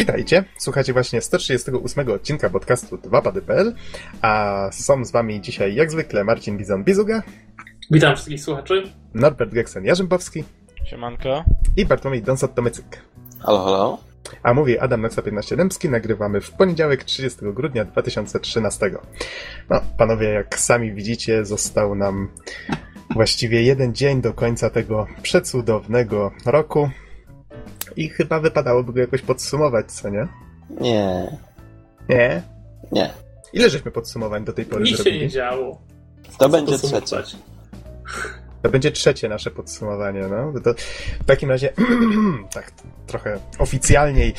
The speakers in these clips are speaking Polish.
Witajcie, słuchacie właśnie 138 odcinka podcastu 2pady.pl, a są z wami dzisiaj jak zwykle Marcin Bizon-Bizuga. Witam wszystkich słuchaczy. Norbert Geksen-Jarzębowski. Siemanko. I Bartłomiej Donsot-Tomycyk. Halo, halo. A mówi Adam Noxa 15 Dębski, nagrywamy w poniedziałek 30 grudnia 2013. No, panowie, jak sami widzicie, został nam właściwie jeden dzień do końca tego przecudownego roku. I chyba wypadałoby go jakoś podsumować, co nie? Nie. Nie? Nie. Ile żeśmy podsumowań do tej pory Nic się zrobili? nie działo. To będzie trzecie. To będzie trzecie nasze podsumowanie, no. To w takim razie, tak trochę oficjalniej,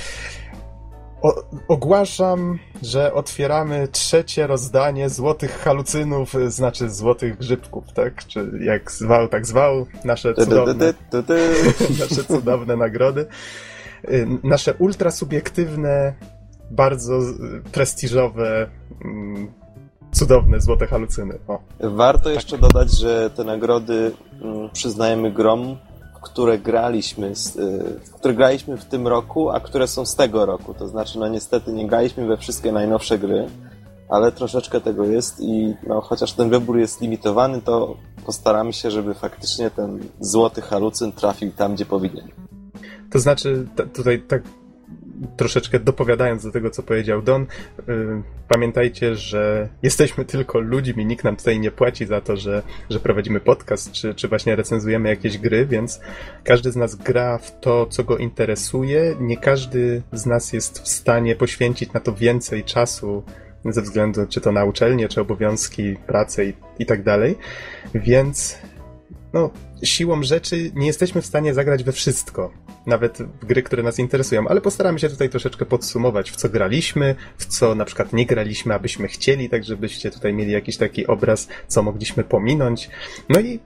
o, ogłaszam, że otwieramy trzecie rozdanie złotych halucynów, znaczy złotych grzybków, tak? Czy jak zwał, tak zwał, nasze cudowne, nasze cudowne nagrody. Y, Nasze ultrasubiektywne, bardzo prestiżowe, mm, cudowne złote halucyny. O. Warto jeszcze dodać, że te nagrody mm, przyznajemy grom, które graliśmy, z, y, które graliśmy w tym roku, a które są z tego roku. To znaczy, no niestety nie graliśmy we wszystkie najnowsze gry, ale troszeczkę tego jest i no, chociaż ten wybór jest limitowany, to postaramy się, żeby faktycznie ten złoty halucyn trafił tam, gdzie powinien. To znaczy, tutaj tak troszeczkę dopowiadając do tego, co powiedział Don, yy, pamiętajcie, że jesteśmy tylko ludźmi, nikt nam tutaj nie płaci za to, że, że prowadzimy podcast, czy, czy właśnie recenzujemy jakieś gry, więc każdy z nas gra w to, co go interesuje. Nie każdy z nas jest w stanie poświęcić na to więcej czasu ze względu czy to na uczelnię, czy obowiązki, pracę i, i tak dalej. Więc no, siłą rzeczy nie jesteśmy w stanie zagrać we wszystko. Nawet w gry, które nas interesują, ale postaramy się tutaj troszeczkę podsumować, w co graliśmy, w co na przykład nie graliśmy, abyśmy chcieli, tak żebyście tutaj mieli jakiś taki obraz, co mogliśmy pominąć. No i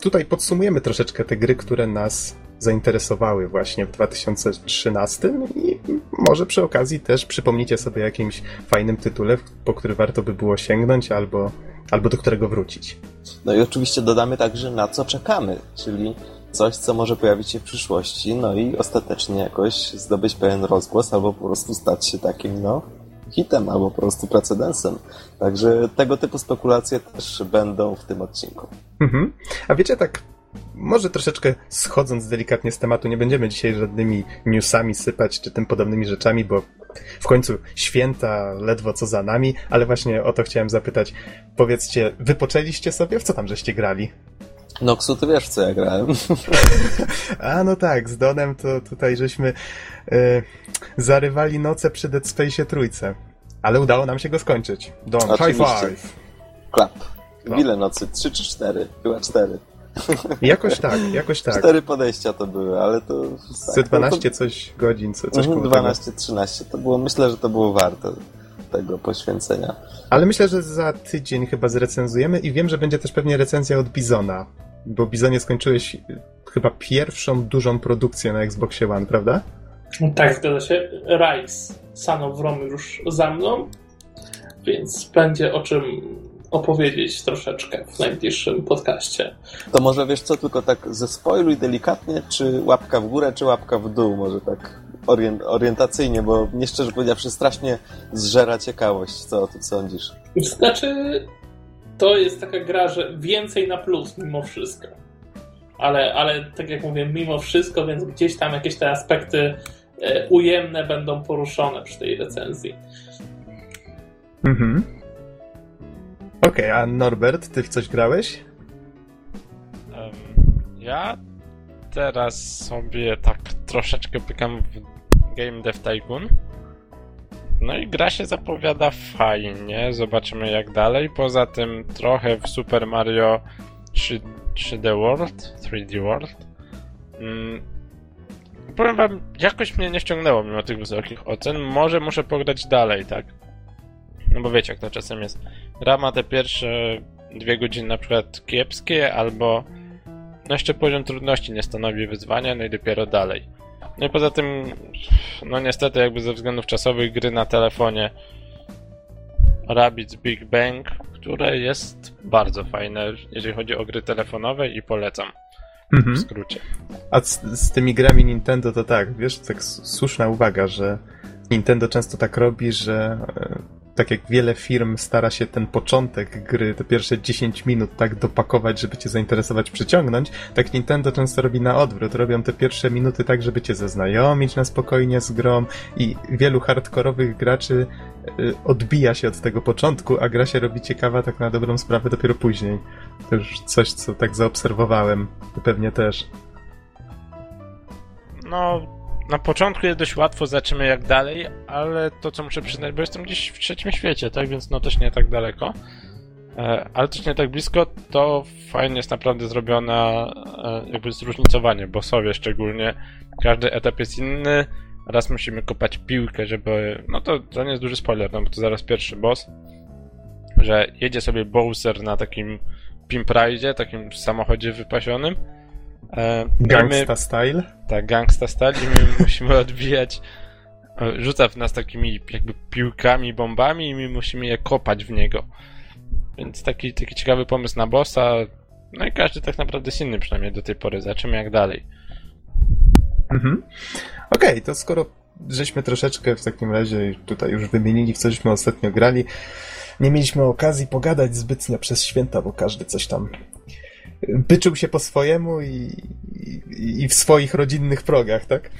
tutaj podsumujemy troszeczkę te gry, które nas zainteresowały właśnie w 2013 i może przy okazji też przypomnicie sobie jakimś fajnym tytule, po który warto by było sięgnąć albo, albo do którego wrócić. No i oczywiście dodamy także na co czekamy, czyli coś, co może pojawić się w przyszłości, no i ostatecznie jakoś zdobyć pewien rozgłos, albo po prostu stać się takim, no, hitem, albo po prostu precedensem. Także tego typu spekulacje też będą w tym odcinku. Mhm. A wiecie, tak może troszeczkę schodząc delikatnie z tematu, nie będziemy dzisiaj żadnymi newsami sypać czy tym podobnymi rzeczami, bo w końcu święta ledwo co za nami, ale właśnie o to chciałem zapytać. Powiedzcie, wypoczęliście sobie? W co tam żeście grali? Noxu, ty wiesz, co ja grałem. A no tak, z Donem to tutaj żeśmy e, zarywali noce przy Dead Space trójce. Ale udało nam się go skończyć. Don, high Oczywiście. five! Klap. Ile nocy? Trzy czy cztery? Chyba cztery. Jakoś tak, jakoś tak. Cztery podejścia to były, ale to... Tak, 12 coś godzin, co, coś Mhm, koło tego. 12-13. To było, myślę, że to było warte tego poświęcenia. Ale myślę, że za tydzień chyba zrecenzujemy i wiem, że będzie też pewnie recenzja od Bizona. Bo Bizonie skończyłeś y, chyba pierwszą dużą produkcję na Xboxie One, prawda? Tak, zgadza się. Rise, Son of Rome już za mną, więc będzie o czym opowiedzieć troszeczkę w najbliższym podcaście. To może wiesz co, tylko tak ze spoiluj delikatnie, czy łapka w górę, czy łapka w dół, może tak orient, orientacyjnie, bo mnie szczerze powiedziawszy strasznie zżera ciekawość, co o tym sądzisz. Znaczy, to jest taka gra, że więcej na plus mimo wszystko. Ale, ale tak jak mówię, mimo wszystko, więc gdzieś tam jakieś te aspekty e, ujemne będą poruszone przy tej recenzji. Mhm. Okej, a Norbert, ty w coś grałeś? Em, Ja teraz sobie tak troszeczkę pykam w Game Dev Tycoon. No i gra się zapowiada fajnie, zobaczymy jak dalej. Poza tym trochę w Super Mario 3, 3D World, 3D World. Mm, powiem wam, jakoś mnie nie ściągnęło mimo tych wysokich ocen. Może muszę pograć dalej, tak? No bo wiecie jak to czasem jest. Gra ma te pierwsze dwie godziny na przykład kiepskie, albo no jeszcze poziom trudności nie stanowi wyzwania, no i dopiero dalej. No i poza tym, no niestety jakby ze względów czasowych gry na telefonie Rabbids Big Bang, które jest bardzo fajne, jeżeli chodzi o gry telefonowe i polecam. mhm. w skrócie. A z, z, tymi grami Nintendo to tak, wiesz, tak słuszna uwaga, że Nintendo często tak robi, że e, tak jak wiele firm stara się ten początek gry, te pierwsze 10 minut tak dopakować, żeby cię zainteresować, przyciągnąć, tak Nintendo często robi na odwrót. Robią te pierwsze minuty tak, żeby cię zaznajomić na spokojnie z grą i wielu hardkorowych graczy y, odbija się od tego początku, a gra się robi ciekawa tak na dobrą sprawę dopiero później. To już coś, co tak zaobserwowałem. Pewnie też. No, na początku jest dość łatwo, zobaczymy jak dalej, ale to co muszę przyznać, bo jestem gdzieś w trzecim świecie, tak, więc no też nie tak daleko, e, ale też nie tak blisko, to fajnie jest naprawdę zrobione e, jakby zróżnicowanie, bossowie szczególnie, każdy etap jest inny, raz musimy kopać piłkę, żeby, no to, to nie jest duży spoiler, no bo to zaraz pierwszy boss, że jedzie sobie Bowser na takim Pimp Ride, takim samochodzie wypasionym, E, gangsta my, style? Tak, gangsta style i my musimy odbijać rzuca w nas takimi jakby piłkami, bombami i my musimy je kopać w niego. Więc taki, taki ciekawy pomysł na bossa. No i każdy tak naprawdę jest inny, przynajmniej do tej pory. Zobaczymy jak dalej. Mhm. Okej, okay, to skoro żeśmy troszeczkę w takim razie tutaj już wymienili, w cośmy ostatnio grali, nie mieliśmy okazji pogadać zbytnio przez święta, bo każdy coś tam byczył się po swojemu i, i, i w swoich rodzinnych progach, tak?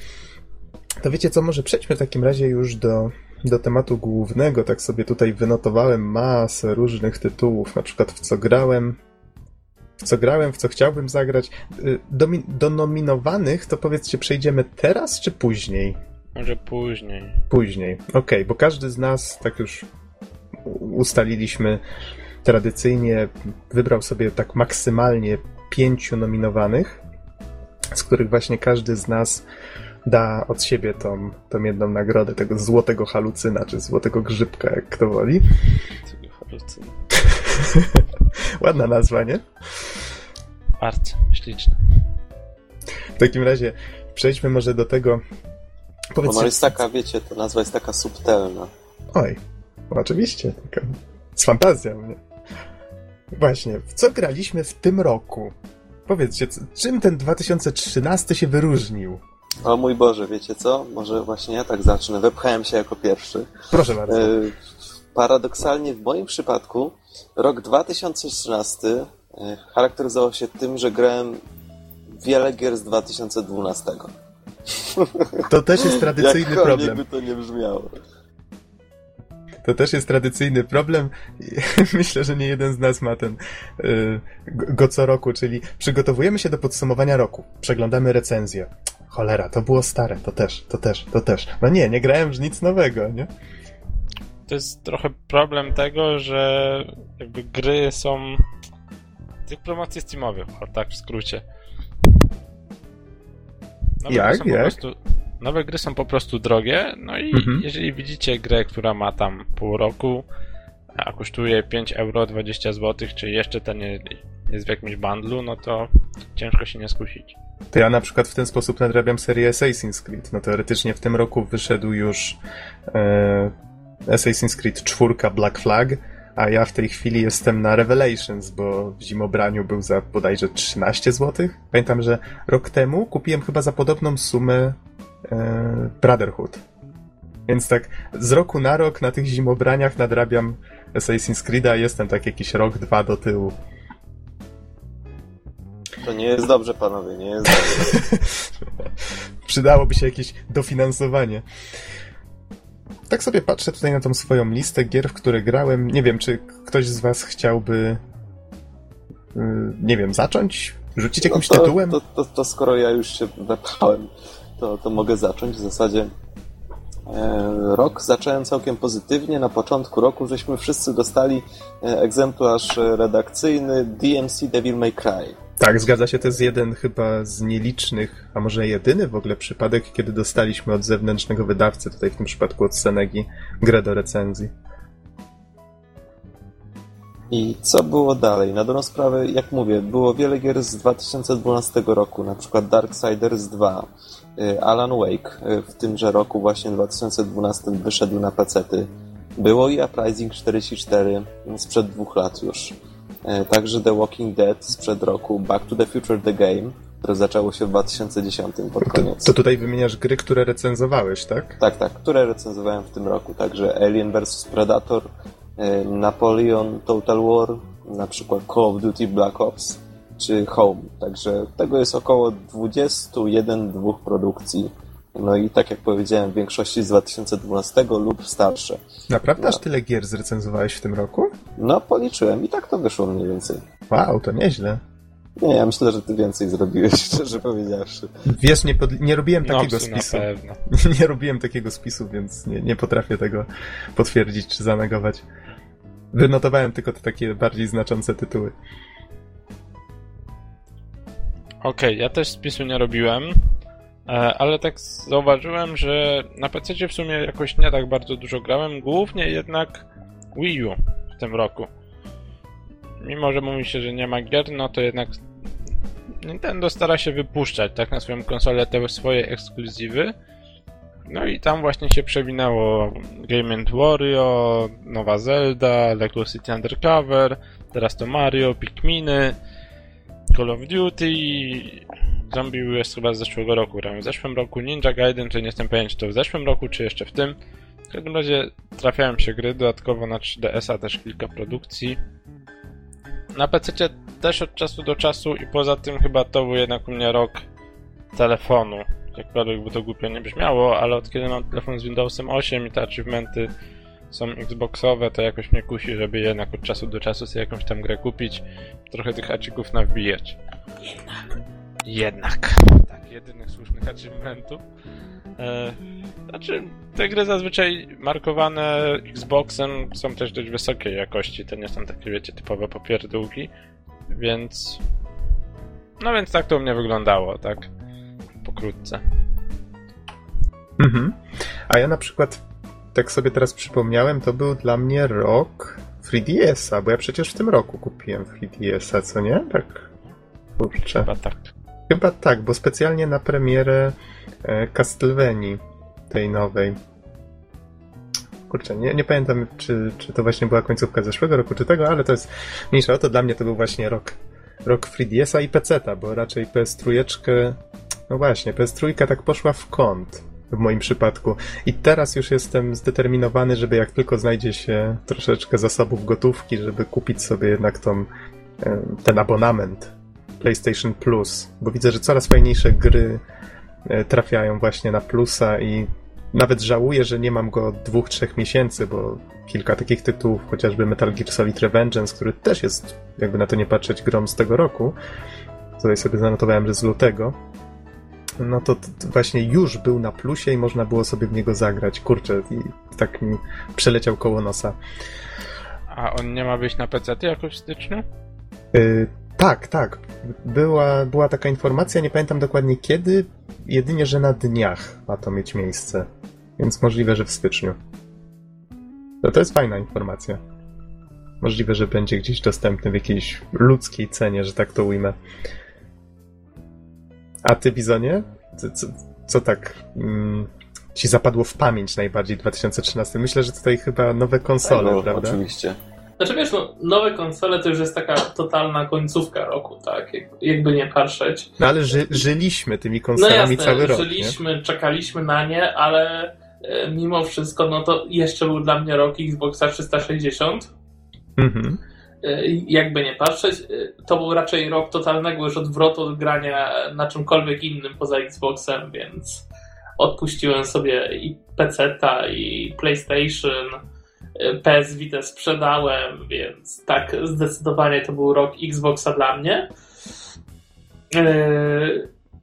To wiecie co, może przejdźmy w takim razie już do, do tematu głównego. Tak sobie tutaj wynotowałem masę różnych tytułów, na przykład w co grałem, w co grałem, w co chciałbym zagrać. Y, do, do nominowanych to powiedzcie, przejdziemy teraz czy później? Może później. Później, okej, okay, bo każdy z nas, tak już ustaliliśmy, tradycyjnie wybrał sobie tak maksymalnie pięciu nominowanych, z których właśnie każdy z nas da od siebie tą, tą jedną nagrodę, tego złotego halucyna, czy złotego grzybka, jak kto woli. halucyna. Ładna nazwa, nie? Bardzo śliczna. W takim razie przejdźmy może do tego. Powiedzcie... Ona jest taka, wiecie, ta nazwa jest taka subtelna. Oj, oczywiście, taka z fantazją, nie? Właśnie, w co graliśmy w tym roku? Powiedzcie, czym ten 2013 się wyróżnił? O mój Boże, wiecie co? Może właśnie ja tak zacznę. Wepchałem się jako pierwszy. Proszę bardzo. E, paradoksalnie w moim przypadku rok 2013 e, charakteryzował się tym, że grałem wiele gier z 2012. To też jest tradycyjny problem. by to nie brzmiało. To też jest tradycyjny problem. Myślę, że nie jeden z nas ma ten yy, go co roku, czyli przygotowujemy się do podsumowania roku. Przeglądamy recenzję. Cholera, to było stare, to też, to też, to też. No nie, nie grałem już nic nowego, nie? To jest trochę problem tego, że jakby gry są tych promocji Steamowych, tak w skrócie. Nowe jak? jak? Prostu, nowe gry są po prostu drogie, no i mhm. jeżeli widzicie grę, która ma tam pół roku, a kosztuje 5 euro 20 zł, czy jeszcze ten jest w jakimś bundlu, no to ciężko się nie skusić. To ja na przykład w ten sposób nadrabiam serię Assassin's Creed. No teoretycznie w tym roku wyszedł już e, Assassin's Creed 4 Black Flag, a ja w tej chwili jestem na Revelations, bo w zimobraniu był za bodajże 13 zł. Pamiętam, że rok temu kupiłem chyba za podobną sumę Brotherhood. Więc tak z roku na rok na tych zimobraniach nadrabiam Assassin's Creed'a jestem tak jakiś rok, dwa do tyłu. To nie jest dobrze, panowie, nie jest dobrze. Przydałoby się jakieś dofinansowanie. Tak sobie patrzę tutaj na tą swoją listę gier, w które grałem. Nie wiem, czy ktoś z was chciałby y, nie wiem, zacząć? Rzucić no jakimś no to, tytułem? To, to, to, skoro ja już się wepchałem, to, to mogę zacząć. W zasadzie e, rok zacząłem całkiem pozytywnie. Na początku roku żeśmy wszyscy dostali e, egzemplarz redakcyjny DMC Devil May Cry. Tak, zgadza się. To jest jeden chyba z nielicznych, a może jedyny w ogóle przypadek, kiedy dostaliśmy od zewnętrznego wydawcy, tutaj w tym przypadku od Senegi, grę do recenzji. I co było dalej? Na dobrą sprawę, jak mówię, było wiele gier z 2012 roku, na przykład Darksiders 2, y, Alan Wake y, w tymże roku, właśnie 2012 wyszedł na pecety. Było i Uprising 44 sprzed dwóch lat już. E, także The Walking Dead sprzed roku, Back to the Future The Game, które zaczęło się w 2010 pod koniec. To, to tutaj wymieniasz gry, które recenzowałeś, tak? Tak, tak, które recenzowałem w tym roku. Także Alien vs Predator, Napoleon Total War, na przykład Call of Duty Black Ops czy Home. Także tego jest około 21 dwóch produkcji. No i tak jak powiedziałem, w większości z 2012 lub starsze. Naprawdę No. aż tyle gier zrecenzowałeś w tym roku? No, policzyłem i tak to wyszło mniej więcej. Wow, to nieźle. Nie, ja myślę, że ty więcej zrobiłeś, szczerze powiedziawszy. Wiesz, nie, pod... nie robiłem No, takiego na spisu. pewno. Nie robiłem takiego spisu, więc nie, nie potrafię tego potwierdzić czy zanegować. Wynotowałem tylko te takie bardziej znaczące tytuły. Okej, ja też spisu nie robiłem, e, ale tak zauważyłem, że na PC w sumie jakoś nie tak bardzo dużo grałem, głównie jednak Wii U w tym roku. Mimo, że mówi się, że nie ma gier, no to jednak Nintendo stara się wypuszczać tak na swoją konsolę te swoje ekskluzywy. No i tam właśnie się przewinęło Game Wario, nowa Zelda, Lego City Undercover, teraz to Mario, Pikminy, Call of Duty, Zombie jest chyba z zeszłego roku. grałem. W zeszłym roku Ninja Gaiden, czy nie jestem pewien, czy to w zeszłym roku, czy jeszcze w tym. W każdym razie trafiają się gry, dodatkowo na 3DS-a też kilka produkcji. Na PC też od czasu do czasu i poza tym chyba to był jednak u mnie rok telefonu. Jakkolwiek by to głupio nie brzmiało, ale od kiedy mam telefon z Windowsem 8 i te achievementy są Xboxowe, to jakoś mnie kusi, żeby jednak od czasu do czasu sobie jakąś tam grę kupić, trochę tych achieków nawbijać. Jednak. Jednak. Tak, jedynych słusznych achievementów. E, znaczy, te gry zazwyczaj markowane Xboxem są też dość wysokiej jakości, to nie są takie, wiecie, typowe popierdółki, więc... No więc tak to u mnie wyglądało, tak? Pokrótce. Mhm. A ja na przykład, tak sobie teraz przypomniałem, to był dla mnie rok 3DS-a, bo ja przecież w tym roku kupiłem 3DS-a, co nie? Tak. Kurczę. Chyba tak. Chyba tak, bo specjalnie na premierę e, Castlevanii, tej nowej. Kurczę, nie, nie pamiętam, czy, czy to właśnie była końcówka zeszłego roku, czy tego, ale to jest mniejsza o to. Dla mnie to był właśnie rok, rok 3DS-a i PC-ta, bo raczej PS3, no właśnie, PS3 tak poszła w kąt w moim przypadku. I teraz już jestem zdeterminowany, żeby jak tylko znajdzie się troszeczkę zasobów gotówki, żeby kupić sobie jednak tą, e, ten abonament PlayStation Plus, bo widzę, że coraz fajniejsze gry e, trafiają właśnie na plusa i nawet żałuję, że nie mam go od dwóch, trzech miesięcy, bo kilka takich tytułów, chociażby Metal Gear Solid Revengeance, który też jest, jakby na to nie patrzeć, grom z tego roku, tutaj sobie zanotowałem, że z lutego, no to, to właśnie już był na plusie i można było sobie w niego zagrać. Kurczę, i tak mi przeleciał koło nosa. A on nie ma być na PC jakoś w styczniu? Yy, tak, tak. Była, była taka informacja, nie pamiętam dokładnie kiedy, jedynie, że na dniach ma to mieć miejsce. Więc możliwe, że w styczniu. No to jest fajna informacja. Możliwe, że będzie gdzieś dostępny w jakiejś ludzkiej cenie, że tak to ujmę. A ty, Bizonie? Co, co, co tak mm, ci zapadło w pamięć najbardziej 2013? Myślę, że tutaj chyba nowe konsole, Tego, prawda? Oczywiście. Znaczy wiesz, no, nowe konsole to już jest taka totalna końcówka roku, tak? Jak- Jakby nie patrzeć. No ale ży, żyliśmy tymi No konsolami jasne, cały rok, nie? żyliśmy, czekaliśmy na nie, ale e, mimo wszystko, no to jeszcze był dla mnie rok Xboxa 360. Mhm. E, Jakby nie patrzeć, e, to był raczej rok totalnego już odwrotu od grania na czymkolwiek innym poza Xboxem, więc odpuściłem sobie i PC-ta, i PlayStation, e, PS Vita sprzedałem, więc tak, zdecydowanie to był rok Xboxa dla mnie.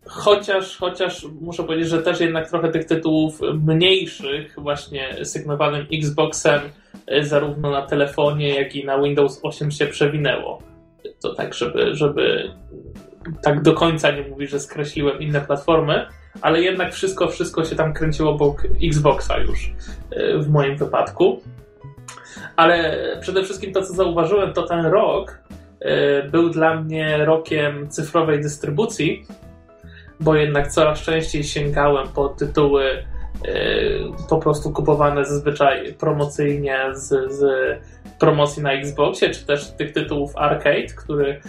Chociaż, chociaż muszę powiedzieć, że też jednak trochę tych tytułów mniejszych, właśnie sygnowanym Xboxem, zarówno na telefonie, jak i na Windows 8 się przewinęło. To tak, żeby, żeby tak do końca nie mówić, że skreśliłem inne platformy, ale jednak wszystko, wszystko się tam kręciło obok Xboxa już e, w moim wypadku. Ale przede wszystkim to, co zauważyłem, to ten rok e, był dla mnie rokiem cyfrowej dystrybucji, bo jednak coraz częściej sięgałem po tytuły po prostu kupowane zazwyczaj promocyjnie z, z promocji na Xboxie, czy też tych tytułów arcade, który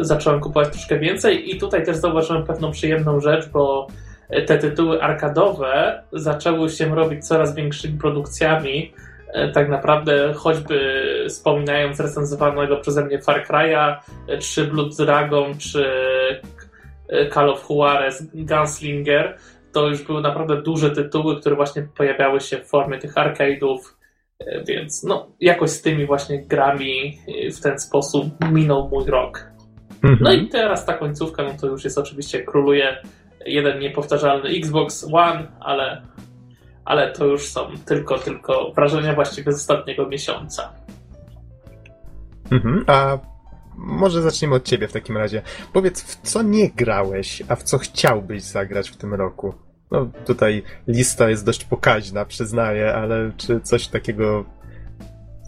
zacząłem kupować troszkę więcej i tutaj też zauważyłem pewną przyjemną rzecz, bo te tytuły arkadowe zaczęły się robić coraz większymi produkcjami. E, tak naprawdę, choćby wspominając recenzowanego przeze mnie Far Cry'a, czy Blood Dragon, czy Call of Juarez, Gunslinger, to już były naprawdę duże tytuły, które właśnie pojawiały się w formie tych arcade'ów, e, więc no, jakoś z tymi właśnie grami w ten sposób minął mój rok. Mhm. No i teraz ta końcówka, no to już jest oczywiście króluje jeden niepowtarzalny Xbox One, ale, ale to już są tylko, tylko wrażenia właściwie z ostatniego miesiąca. Mhm, a może zaczniemy od ciebie w takim razie. Powiedz, w co nie grałeś, a w co chciałbyś zagrać w tym roku? No, tutaj lista jest dość pokaźna, przyznaję, ale czy coś takiego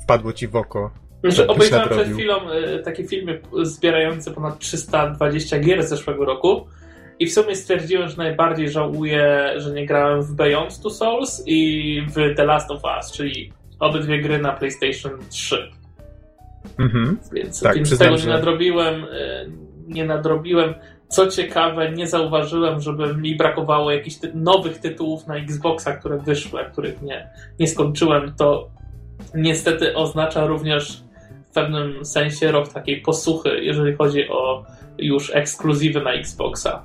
wpadło ci w oko? Znaczy, obejrzałem przed chwilą y, takie filmy zbierające ponad 320 gier z zeszłego roku i w sumie stwierdziłem, że najbardziej żałuję, że nie grałem w Beyond Two Souls i w The Last of Us, czyli obydwie gry na PlayStation 3. Mhm. Więc, tak, tego nie nadrobiłem. E, nie nadrobiłem. Co ciekawe, nie zauważyłem, żeby mi brakowało jakichś ty nowych tytułów na Xboxa, które wyszły, a których nie, nie skończyłem. To niestety oznacza również w pewnym sensie rok takiej posłuchy, jeżeli chodzi o już ekskluzywy na Xboxa.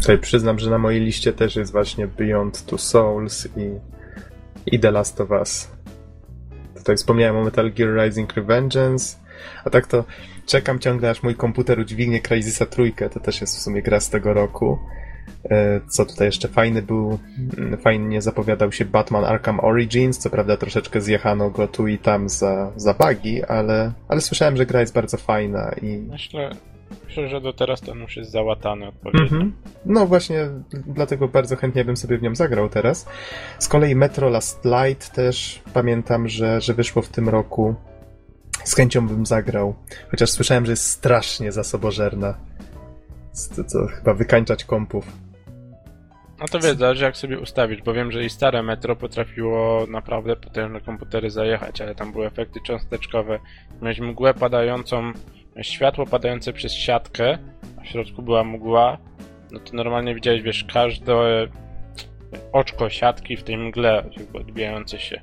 Tutaj przyznam, że na mojej liście też jest właśnie Beyond Two Souls i, i The Last of Us. Tutaj wspomniałem o Metal Gear Rising Revengeance, a tak to czekam ciągle aż mój komputer udźwignie Crysisa trójkę, to też jest w sumie gra z tego roku. E, co tutaj jeszcze fajny był, mm, fajnie zapowiadał się Batman Arkham Origins, co prawda troszeczkę zjechano go tu i tam za, za bugi, ale, ale słyszałem, że gra jest bardzo fajna i... Myślę, Że do teraz ten już jest załatany odpowiednio. Mm -hmm. No właśnie, dlatego bardzo chętnie bym sobie w nią zagrał teraz. Z kolei Metro Last Light też pamiętam, że, że wyszło w tym roku. Z chęcią bym zagrał. Chociaż słyszałem, że jest strasznie zasobożerna. To, to chyba wykańczać kompów. No to wiesz, zależy jak sobie ustawić, bo wiem, że i stare metro potrafiło naprawdę potężne komputery zajechać, ale tam były efekty cząsteczkowe. Miałeś mgłę padającą światło padające przez siatkę, a w środku była mgła, no to normalnie widziałeś, wiesz, każde oczko siatki w tej mgle jakby odbijające się.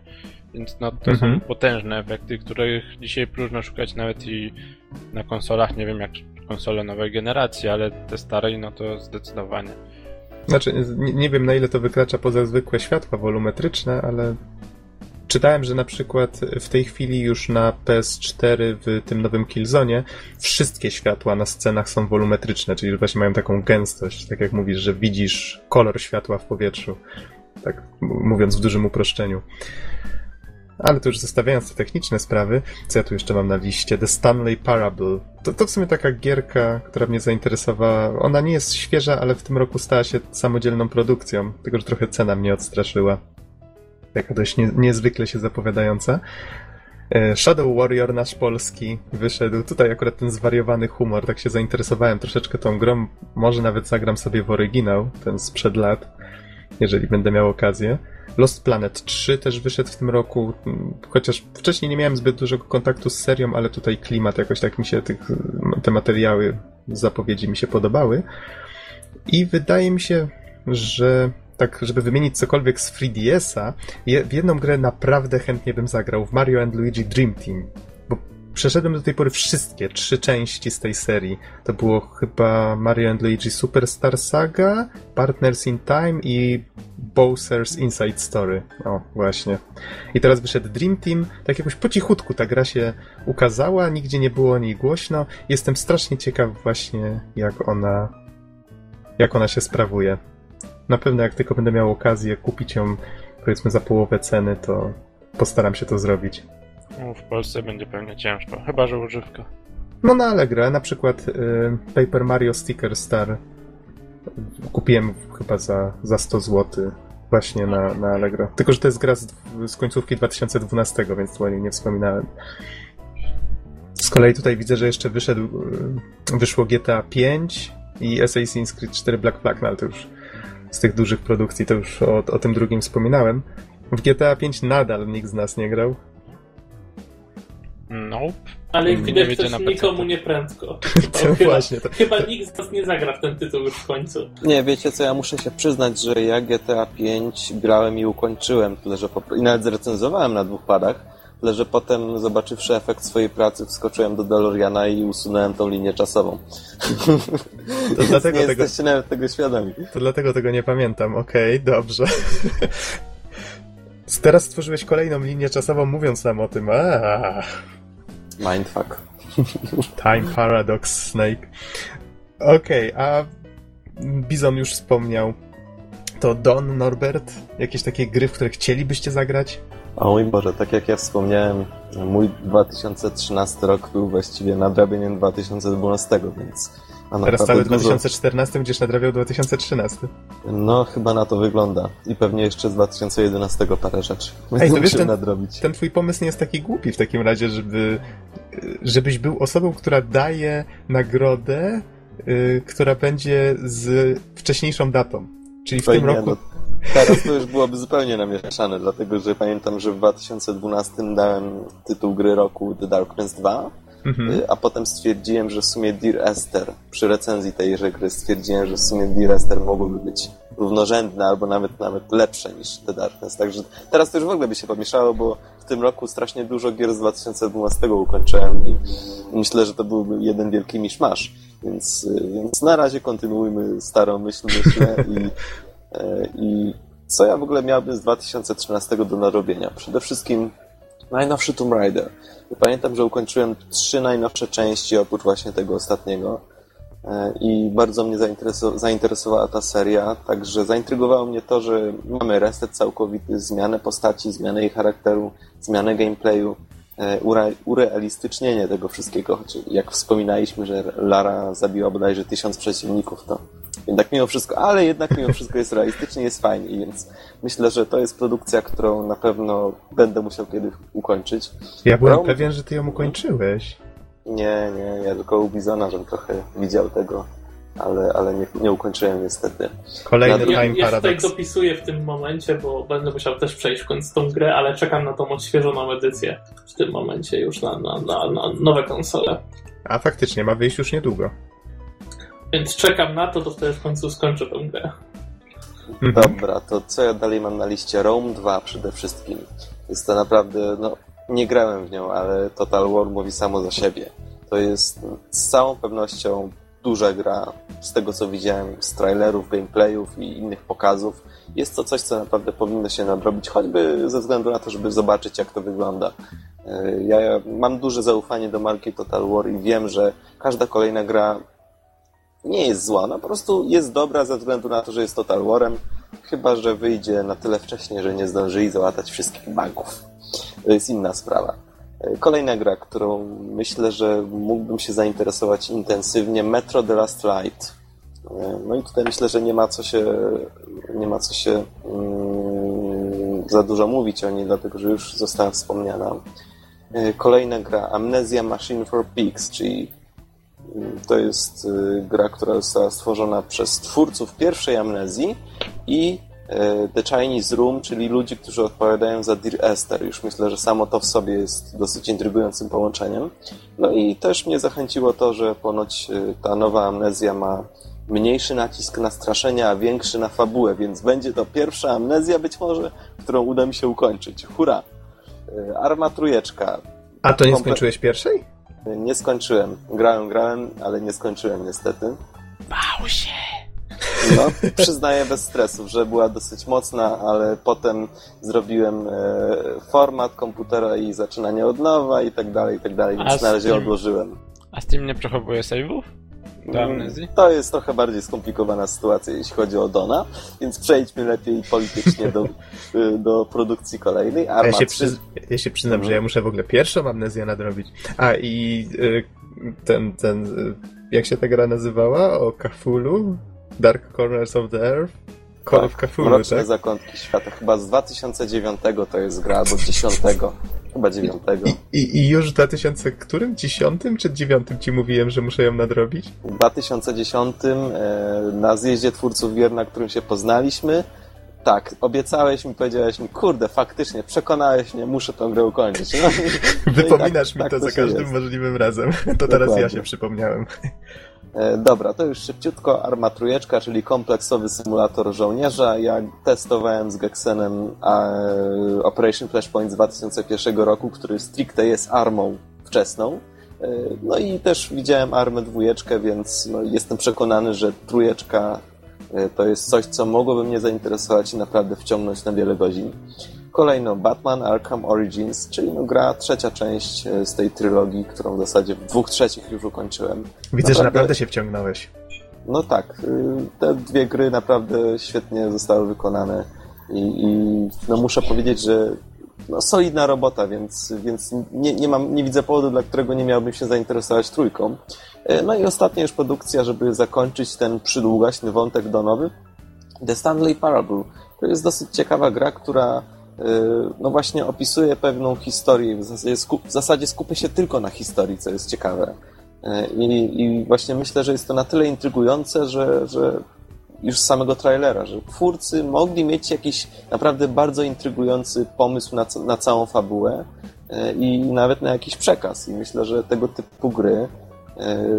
Więc no to mhm. są potężne efekty, których dzisiaj próżno szukać nawet i na konsolach, nie wiem jak konsole nowej generacji, ale te starej, no to zdecydowanie. Znaczy, nie, nie wiem na ile to wykracza poza zwykłe światła wolumetryczne, ale Czytałem, że na przykład w tej chwili już na PS4 w tym nowym Killzone wszystkie światła na scenach są wolumetryczne, czyli właśnie mają taką gęstość, tak jak mówisz, że widzisz kolor światła w powietrzu. Tak mówiąc w dużym uproszczeniu. Ale to już zostawiając te techniczne sprawy, co ja tu jeszcze mam na liście? The Stanley Parable. To, to w sumie taka gierka, która mnie zainteresowała. Ona nie jest świeża, ale w tym roku stała się samodzielną produkcją, tylko że trochę cena mnie odstraszyła taka dość nie, niezwykle się zapowiadająca. E, Shadow Warrior nasz polski wyszedł. Tutaj akurat ten zwariowany humor, tak się zainteresowałem troszeczkę tą grą. Może nawet zagram sobie w oryginał, ten sprzed lat, jeżeli będę miał okazję. Lost Planet 3 też wyszedł w tym roku, chociaż wcześniej nie miałem zbyt dużego kontaktu z serią, ale tutaj klimat jakoś tak mi się, tych, te materiały, zapowiedzi mi się podobały. I wydaje mi się, że tak, żeby wymienić cokolwiek z 3DS-a, w jedną grę naprawdę chętnie bym zagrał, w Mario and Luigi Dream Team. Bo przeszedłem do tej pory wszystkie, trzy części z tej serii. To było chyba Mario and Luigi Superstar Saga, Partners in Time i Bowser's Inside Story. O, właśnie. I teraz wyszedł Dream Team. Tak jakoś po cichutku ta gra się ukazała, nigdzie nie było o niej głośno. Jestem strasznie ciekaw właśnie, jak ona, jak ona się sprawuje na pewno jak tylko będę miał okazję kupić ją powiedzmy za połowę ceny, to postaram się to zrobić. No, w Polsce będzie pewnie ciężko, chyba że używka. No na Allegro, na przykład y, Paper Mario Sticker Star kupiłem chyba za, za 100 zł właśnie na, na Allegro. Tylko, że to jest gra z, z końcówki 2012, więc tu o niej nie wspominałem. Z kolei tutaj widzę, że jeszcze wyszedł, y, wyszło GTA 5 i Assassin's Creed 4 Black Flag, no ale to już z tych dużych produkcji, to już o, o tym drugim wspominałem. W GTA 5 nadal nikt z nas nie grał. Nope. Ale jak widać też na nikomu nie prędko. To chyba, właśnie, to, chyba nikt z nas nie zagra w ten tytuł już w końcu. Nie, wiecie co, ja muszę się przyznać, że ja GTA 5 grałem i ukończyłem, tyle że po, i nawet zrecenzowałem na dwóch padach, tyle że potem zobaczywszy efekt swojej pracy wskoczyłem do DeLoreana i usunąłem tą linię czasową. Więc dlatego nie tego- jesteście nawet tego świadomi. to dlatego tego nie pamiętam. Okej, dobrze. Teraz stworzyłeś kolejną linię czasową, mówiąc nam o tym. Aaa. Mindfuck. Time Paradox Snake. Okej, a Bizon już wspomniał. To Don, Norbert? Jakieś takie gry, w które chcielibyście zagrać? O mój Boże, tak jak ja wspomniałem, mój 2013 rok był właściwie nadrabieniem 2012, więc Teraz cały dużo... 2014 będziesz nadrabiał 2013. No, chyba na to wygląda. I pewnie jeszcze z 2011 parę rzeczy. Ej, to wiesz, ten- nadrobić. Ten twój pomysł nie jest taki głupi w takim razie, żeby żebyś był osobą, która daje nagrodę, y, która będzie z wcześniejszą datą. Czyli w tym roku. no, teraz to już byłoby zupełnie namieszane, dlatego że pamiętam, że w 2012 dałem tytuł gry roku The Darkness 2, Mhm. y, a potem stwierdziłem, że w sumie Dear Esther, przy recenzji tejże gry stwierdziłem, że w sumie Dear Esther mogłoby być równorzędne albo nawet nawet lepsze niż The Darkness. Także teraz to już w ogóle by się pomieszało, bo w tym roku strasznie dużo gier z 2012 ukończyłem i myślę, że to byłby jeden wielki miszmasz. Więc, y, więc na razie kontynuujmy starą myśl, myślę i, i co ja w ogóle miałbym z 2013 do narobienia? Przede wszystkim najnowszy Tomb Raider. Pamiętam, że ukończyłem trzy najnowsze części oprócz właśnie tego ostatniego e, i bardzo mnie zaintereso- zainteresowała ta seria, także zaintrygowało mnie to, że mamy reset całkowity, zmianę postaci, zmianę jej charakteru, zmianę gameplayu, e, ure- urealistycznienie tego wszystkiego, choć jak wspominaliśmy, że Lara zabiła bodajże tysiąc przeciwników, to jednak mimo wszystko, ale jednak mimo wszystko jest realistycznie, jest fajnie, więc myślę, że to jest produkcja, którą na pewno będę musiał kiedyś ukończyć. Ja byłem pewien, że ty ją ukończyłeś. Nie, nie, ja tylko u Bizona, żem trochę widział tego, ale, ale nie, nie ukończyłem niestety. Kolejny Ja- Ja, Time ja tutaj Paradox. dopisuję w tym momencie, bo będę musiał też przejść w końcu tą grę, ale czekam na tą odświeżoną edycję w tym momencie już na, na, na, na nowe konsole. A faktycznie, ma wyjść już niedługo. Więc czekam na to, to wtedy w końcu skończę tę grę. Mhm. Dobra, to co ja dalej mam na liście? Rome 2 przede wszystkim. Jest to naprawdę, no, nie grałem w nią, ale Total War mówi samo za siebie. To jest z całą pewnością duża gra, z tego co widziałem z trailerów, gameplayów i innych pokazów. Jest to coś, co naprawdę powinno się nadrobić, choćby ze względu na to, żeby zobaczyć, jak to wygląda. Ja ja mam duże zaufanie do marki Total War i wiem, że każda kolejna gra nie jest zła, no po prostu jest dobra ze względu na to, że jest Total Warem, chyba, że wyjdzie na tyle wcześnie, że nie zdążyli załatać wszystkich bugów. To jest inna sprawa. E, Kolejna gra, którą myślę, że mógłbym się zainteresować intensywnie, Metro The Last Light. E, No i tutaj myślę, że nie ma co się, nie ma co się mm, za dużo mówić o niej, dlatego że już została wspomniana. E, Kolejna gra Amnesia Machine for Pigs, czyli to jest y, gra, która została stworzona przez twórców pierwszej Amnezji i y, The Chinese Room, czyli ludzi, którzy odpowiadają za Dear Esther. Już myślę, że samo to w sobie jest dosyć intrygującym połączeniem. No i też mnie zachęciło to, że ponoć y, ta nowa Amnezja ma mniejszy nacisk na straszenie, a większy na fabułę, więc będzie to pierwsza Amnezja być może, którą uda mi się ukończyć. Hurra! Arma trójeczka. A to nie Komple- skończyłeś pierwszej? Nie skończyłem. Grałem, grałem, ale nie skończyłem niestety. Bał się! No, przyznaję bez stresów, że była dosyć mocna, ale potem zrobiłem e, format komputera i zaczynanie od nowa i tak dalej, i tak dalej, więc na razie odłożyłem. A Steam nie przechowuje save'ów? Do amnezji? To jest trochę bardziej skomplikowana sytuacja, jeśli chodzi o Dona, więc przejdźmy lepiej politycznie do, y, do produkcji kolejnej. A Arma ja się, 3. przyz... ja się przyznam, Mhm. że ja muszę w ogóle pierwszą amnezję nadrobić. A i y, ten, ten, y, jak się ta gra nazywała? O Cthulhu? Dark Corners of the Earth? Call of Cthulhu, Mroczne tak? zakątki świata. Chyba z 2009 to jest gra, albo 10. chyba dziewiątego. I, i, I już w 2000 którym? Dziesiątym czy dziewiątym ci mówiłem, że muszę ją nadrobić? W 2010 e, na zjeździe twórców gier, na którym się poznaliśmy, tak, obiecałeś mi, powiedziałeś mi, kurde, faktycznie, przekonałeś mnie, muszę tę grę ukończyć. No, Wypominasz no tak, mi to tak za każdym jest. możliwym razem. To Dokładnie. teraz ja się przypomniałem. E, dobra, to już szybciutko. Arma Trójeczka, czyli kompleksowy symulator żołnierza. Ja testowałem z Gexenem e, Operation Flashpoint z 2001 roku, który stricte jest armą wczesną. E, no i też widziałem armę dwójeczkę, więc no, jestem przekonany, że trójeczka to jest coś, co mogłoby mnie zainteresować i naprawdę wciągnąć na wiele godzin. Kolejno Batman Arkham Origins, czyli no gra trzecia część e, z tej trylogii, którą w zasadzie w dwóch trzecich już ukończyłem. Widzę, naprawdę, że naprawdę się wciągnąłeś. No tak, y, te dwie gry naprawdę świetnie zostały wykonane i, i no muszę powiedzieć, że no, solidna robota, więc, więc nie, nie, mam, nie widzę powodu, dla którego nie miałbym się zainteresować trójką. E, no i ostatnia już produkcja, żeby zakończyć ten przydługaśny wątek donowy. The Stanley Parable. To jest dosyć ciekawa gra, która no właśnie opisuje pewną historię. W zasadzie, skup, w zasadzie skupia się tylko na historii, co jest ciekawe. E, I, I, właśnie myślę, że jest to na tyle intrygujące, że, że już z samego trailera, że twórcy mogli mieć jakiś naprawdę bardzo intrygujący pomysł na, na całą fabułę i nawet na jakiś przekaz. I myślę, że tego typu gry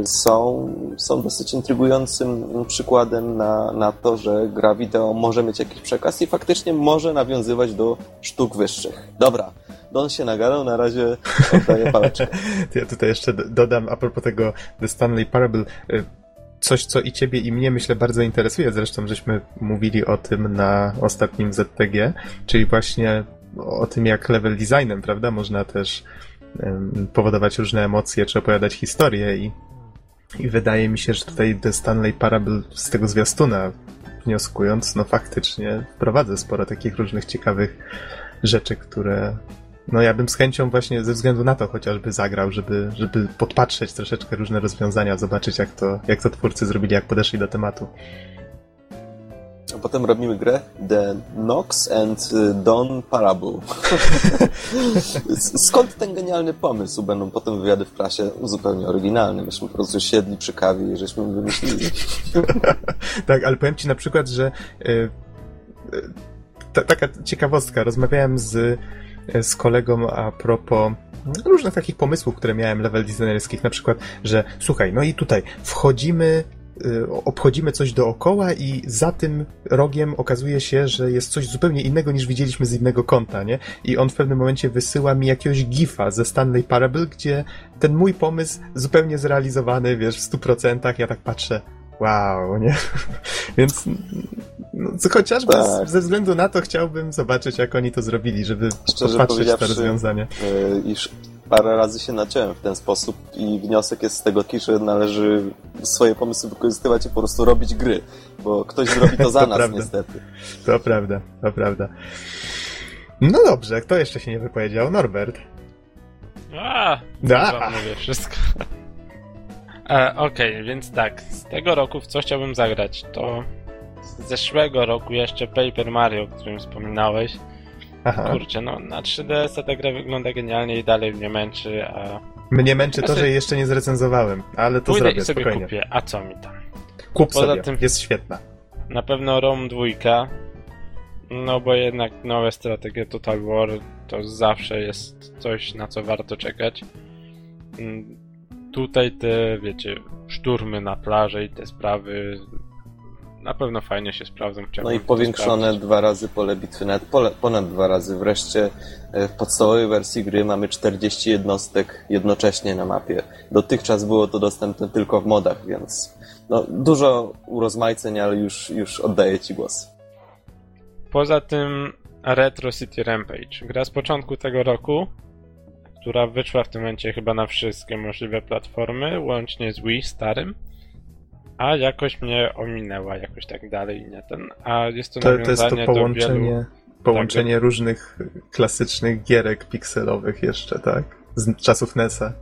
są, są dosyć intrygującym przykładem na, na to, że gra wideo może mieć jakiś przekaz i faktycznie może nawiązywać do sztuk wyższych. Dobra, Don się nagadał, na razie oddaję pałeczkę. ja tutaj jeszcze dodam a propos tego The Stanley Parable, e, coś, co i ciebie, i mnie, myślę, bardzo interesuje. Zresztą, żeśmy mówili o tym na ostatnim ZTG, czyli właśnie o tym, jak level designem, prawda, można też powodować różne emocje, czy opowiadać historie i, i wydaje mi się, że tutaj The Stanley Parable z tego zwiastuna wnioskując, no faktycznie wprowadza sporo takich różnych ciekawych rzeczy, które no ja bym z chęcią właśnie ze względu na to chociażby zagrał, żeby, żeby podpatrzeć troszeczkę różne rozwiązania, zobaczyć jak to, jak to twórcy zrobili, jak podeszli do tematu. A potem robimy grę The Nox and y, Don Parable. Skąd ten genialny pomysł? Będą potem wywiady w prasie zupełnie oryginalne. Myśmy po prostu siedli przy kawie i żeśmy wymyślili. tak, ale powiem ci na przykład, że yy, taka ciekawostka. Rozmawiałem z, z kolegą a propos różnych takich pomysłów, które miałem level designerskich, na przykład, że słuchaj, no i tutaj wchodzimy Y, obchodzimy coś dookoła i za tym rogiem okazuje się, że jest coś zupełnie innego niż widzieliśmy z innego kąta, nie? I on w pewnym momencie wysyła mi jakiegoś gifa ze Stanley Parable, gdzie ten mój pomysł zupełnie zrealizowany, wiesz, w stu procentach, ja tak patrzę, wow, nie? Więc no, chociażby tak. ze względu na to chciałbym zobaczyć, jak oni to zrobili, żeby Szczerze popatrzeć rozwiązanie. Yy, iż parę razy się naciąłem w ten sposób i wniosek jest z tego taki, że należy swoje pomysły wykorzystywać i po prostu robić gry, bo ktoś zrobi to za to nas prawda. niestety. To prawda, to prawda. No dobrze, kto jeszcze się nie wypowiedział? Norbert. A, da. mówię wszystko. E, Okej, okay, więc tak, z tego roku w co chciałbym zagrać, to z zeszłego roku jeszcze Paper Mario, o którym wspominałeś. Aha. Kurczę, no na 3DS ta gra wygląda genialnie i dalej mnie męczy, a... Mnie męczy to, że jeszcze nie zrecenzowałem, ale to Pójdę zrobię, i sobie spokojnie. kupię, a co mi tam? Kup Poza sobie, tym, jest świetna. Na pewno ROM 2, no bo jednak nowe strategie Total War to zawsze jest coś, na co warto czekać. Mm, tutaj te, wiecie, szturmy na plaży i te sprawy na pewno fajnie się sprawdzą. No i powiększone dwa razy pole bitwy, nawet pole, ponad dwa razy. Wreszcie e, w podstawowej wersji gry mamy 40 jednostek jednocześnie na mapie. Dotychczas było to dostępne tylko w modach, więc no, dużo urozmaiceń, ale już, już oddaję Ci głos. Poza tym Retro City Rampage. Gra z początku tego roku, która wyszła w tym momencie chyba na wszystkie możliwe platformy, łącznie z Wii starym a jakoś mnie ominęła, jakoś tak dalej, nie ten. A jest to, to nawiązanie to jest to połączenie, wielu... połączenie tak, różnych klasycznych gierek pikselowych jeszcze, tak? Z czasów NESa.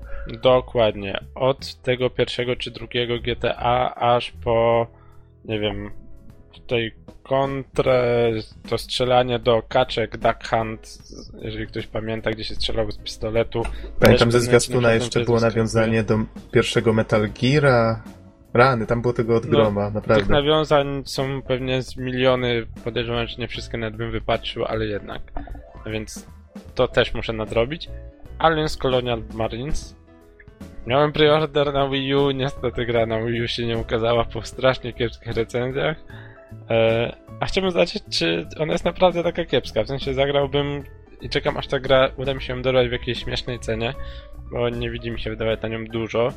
Dokładnie. Od tego pierwszego czy drugiego GTA aż po, nie wiem, tutaj kontrę, to strzelanie do kaczek, Duck Hunt, jeżeli ktoś pamięta, gdzie się strzelało z pistoletu. Pamiętam, ze zwiastuna jeszcze było nawiązanie do pierwszego Metal Geara. Rany, tam było tego od No, groma, Tych naprawdę. nawiązań są pewnie z miliony, podejrzewam, że nie wszystkie nawet bym wypatrzył, ale jednak. No więc to też muszę nadrobić. Aliens Colonial Marines. Miałem preorder na Wii U, niestety gra na Wii U się nie ukazała po strasznie kiepskich recenzjach. E, a chciałbym zobaczyć, czy ona jest naprawdę taka kiepska. W sensie zagrałbym i czekam aż ta gra uda mi się ją dorwać w jakiejś śmiesznej cenie, bo nie widzi mi się wydawać na nią dużo.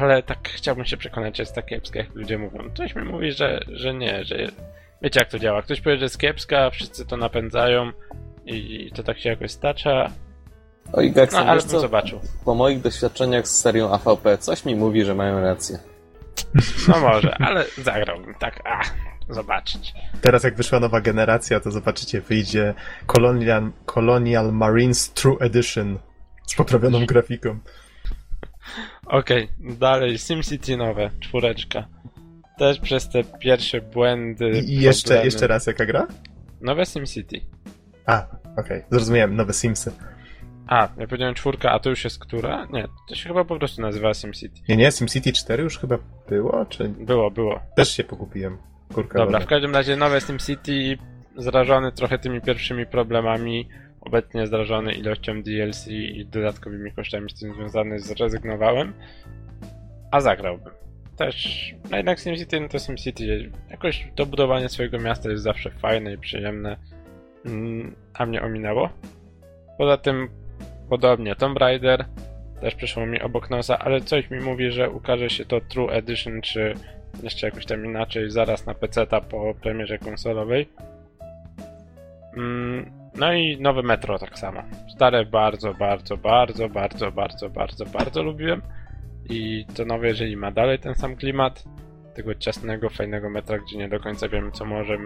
Ale tak chciałbym się przekonać, że jest tak kiepska, jak ludzie mówią. Ktoś mi mówi, że, że nie, że... Wiecie jak to działa. Ktoś powie, że jest kiepska, wszyscy to napędzają i to tak się jakoś stacza. Oj, No, Gekson, ale bym co? zobaczył. Po moich doświadczeniach z serią AVP coś mi mówi, że mają rację. No może, ale zagrałbym tak, a, zobaczyć. Teraz jak wyszła nowa generacja, to zobaczycie, wyjdzie Colonial, Colonial Marines True Edition z poprawioną grafiką. Okej, dalej, SimCity nowe, czwóreczka. Też przez te pierwsze błędy. I, jeszcze, problemy. jeszcze raz jaka gra? Nowe SimCity. A, okej, zrozumiałem, nowe Simsy. A, ja powiedziałem czwórka, a to już jest która? Nie, to się chyba po prostu nazywa SimCity. Nie, nie, SimCity 4 już chyba było, czy... Było, było. Też się pogubiłem. Kurka Dobra, woda. w każdym razie nowe SimCity, zrażony trochę tymi pierwszymi problemami, obecnie zrażony ilością DLC i dodatkowymi kosztami z tym związanych, zrezygnowałem, a zagrałbym. Też, no jednak SimCity, no to SimCity, jakoś to budowanie swojego miasta jest zawsze fajne i przyjemne, mm, a mnie ominęło. Poza tym, podobnie Tomb Raider, też przyszło mi obok nosa, ale coś mi mówi, że ukaże się to True Edition, czy jeszcze jakoś tam inaczej, zaraz na PC-ta po premierze konsolowej. Mm, no i nowe Metro tak samo. Stare bardzo, bardzo, bardzo, bardzo, bardzo, bardzo, bardzo lubiłem. I to nowe, jeżeli ma dalej ten sam klimat, tego ciasnego, fajnego metra, gdzie nie do końca wiemy, co może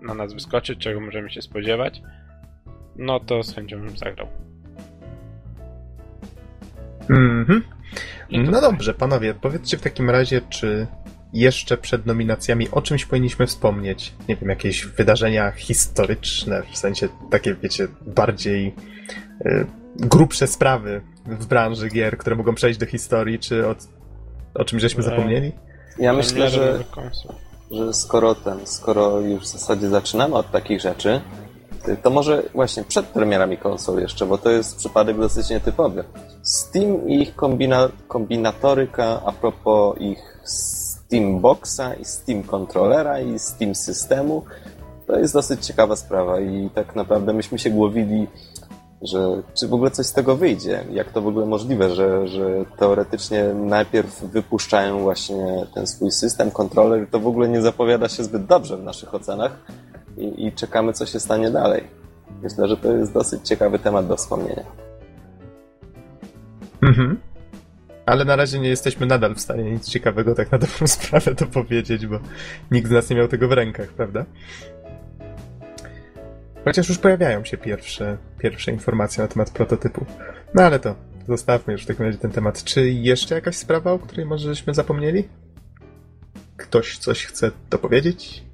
na nas wyskoczyć, czego możemy się spodziewać, no to z chęcią bym zagrał. Mhm. No tak. dobrze, panowie, powiedzcie w takim razie, czy jeszcze przed nominacjami o czymś powinniśmy wspomnieć? Nie wiem, jakieś wydarzenia historyczne, w sensie takie, wiecie, bardziej y, grubsze sprawy w branży gier, które mogą przejść do historii, czy o, o czymś żeśmy E, zapomnieli? Ja myślę, że, że skoro ten, skoro już w zasadzie zaczynamy od takich rzeczy, to może właśnie przed premierami konsol jeszcze, bo to jest przypadek dosyć nietypowy. Steam i ich kombina, kombinatoryka a propos ich Steam Boxa i Steam Controllera i Steam systemu, to jest dosyć ciekawa sprawa i tak naprawdę myśmy się głowili, że czy w ogóle coś z tego wyjdzie, jak to w ogóle możliwe, że, że teoretycznie najpierw wypuszczają właśnie ten swój system, kontroler, to w ogóle nie zapowiada się zbyt dobrze w naszych ocenach i, i czekamy, co się stanie dalej. Myślę, że to jest dosyć ciekawy temat do wspomnienia. Mhm. Ale na razie nie jesteśmy nadal w stanie nic ciekawego tak na dobrą sprawę to powiedzieć, bo nikt z nas nie miał tego w rękach, prawda? Chociaż już pojawiają się pierwsze, pierwsze informacje na temat prototypu. No ale to zostawmy już w takim razie ten temat. Czy jeszcze jakaś sprawa, o której może żeśmy zapomnieli? Ktoś coś chce dopowiedzieć?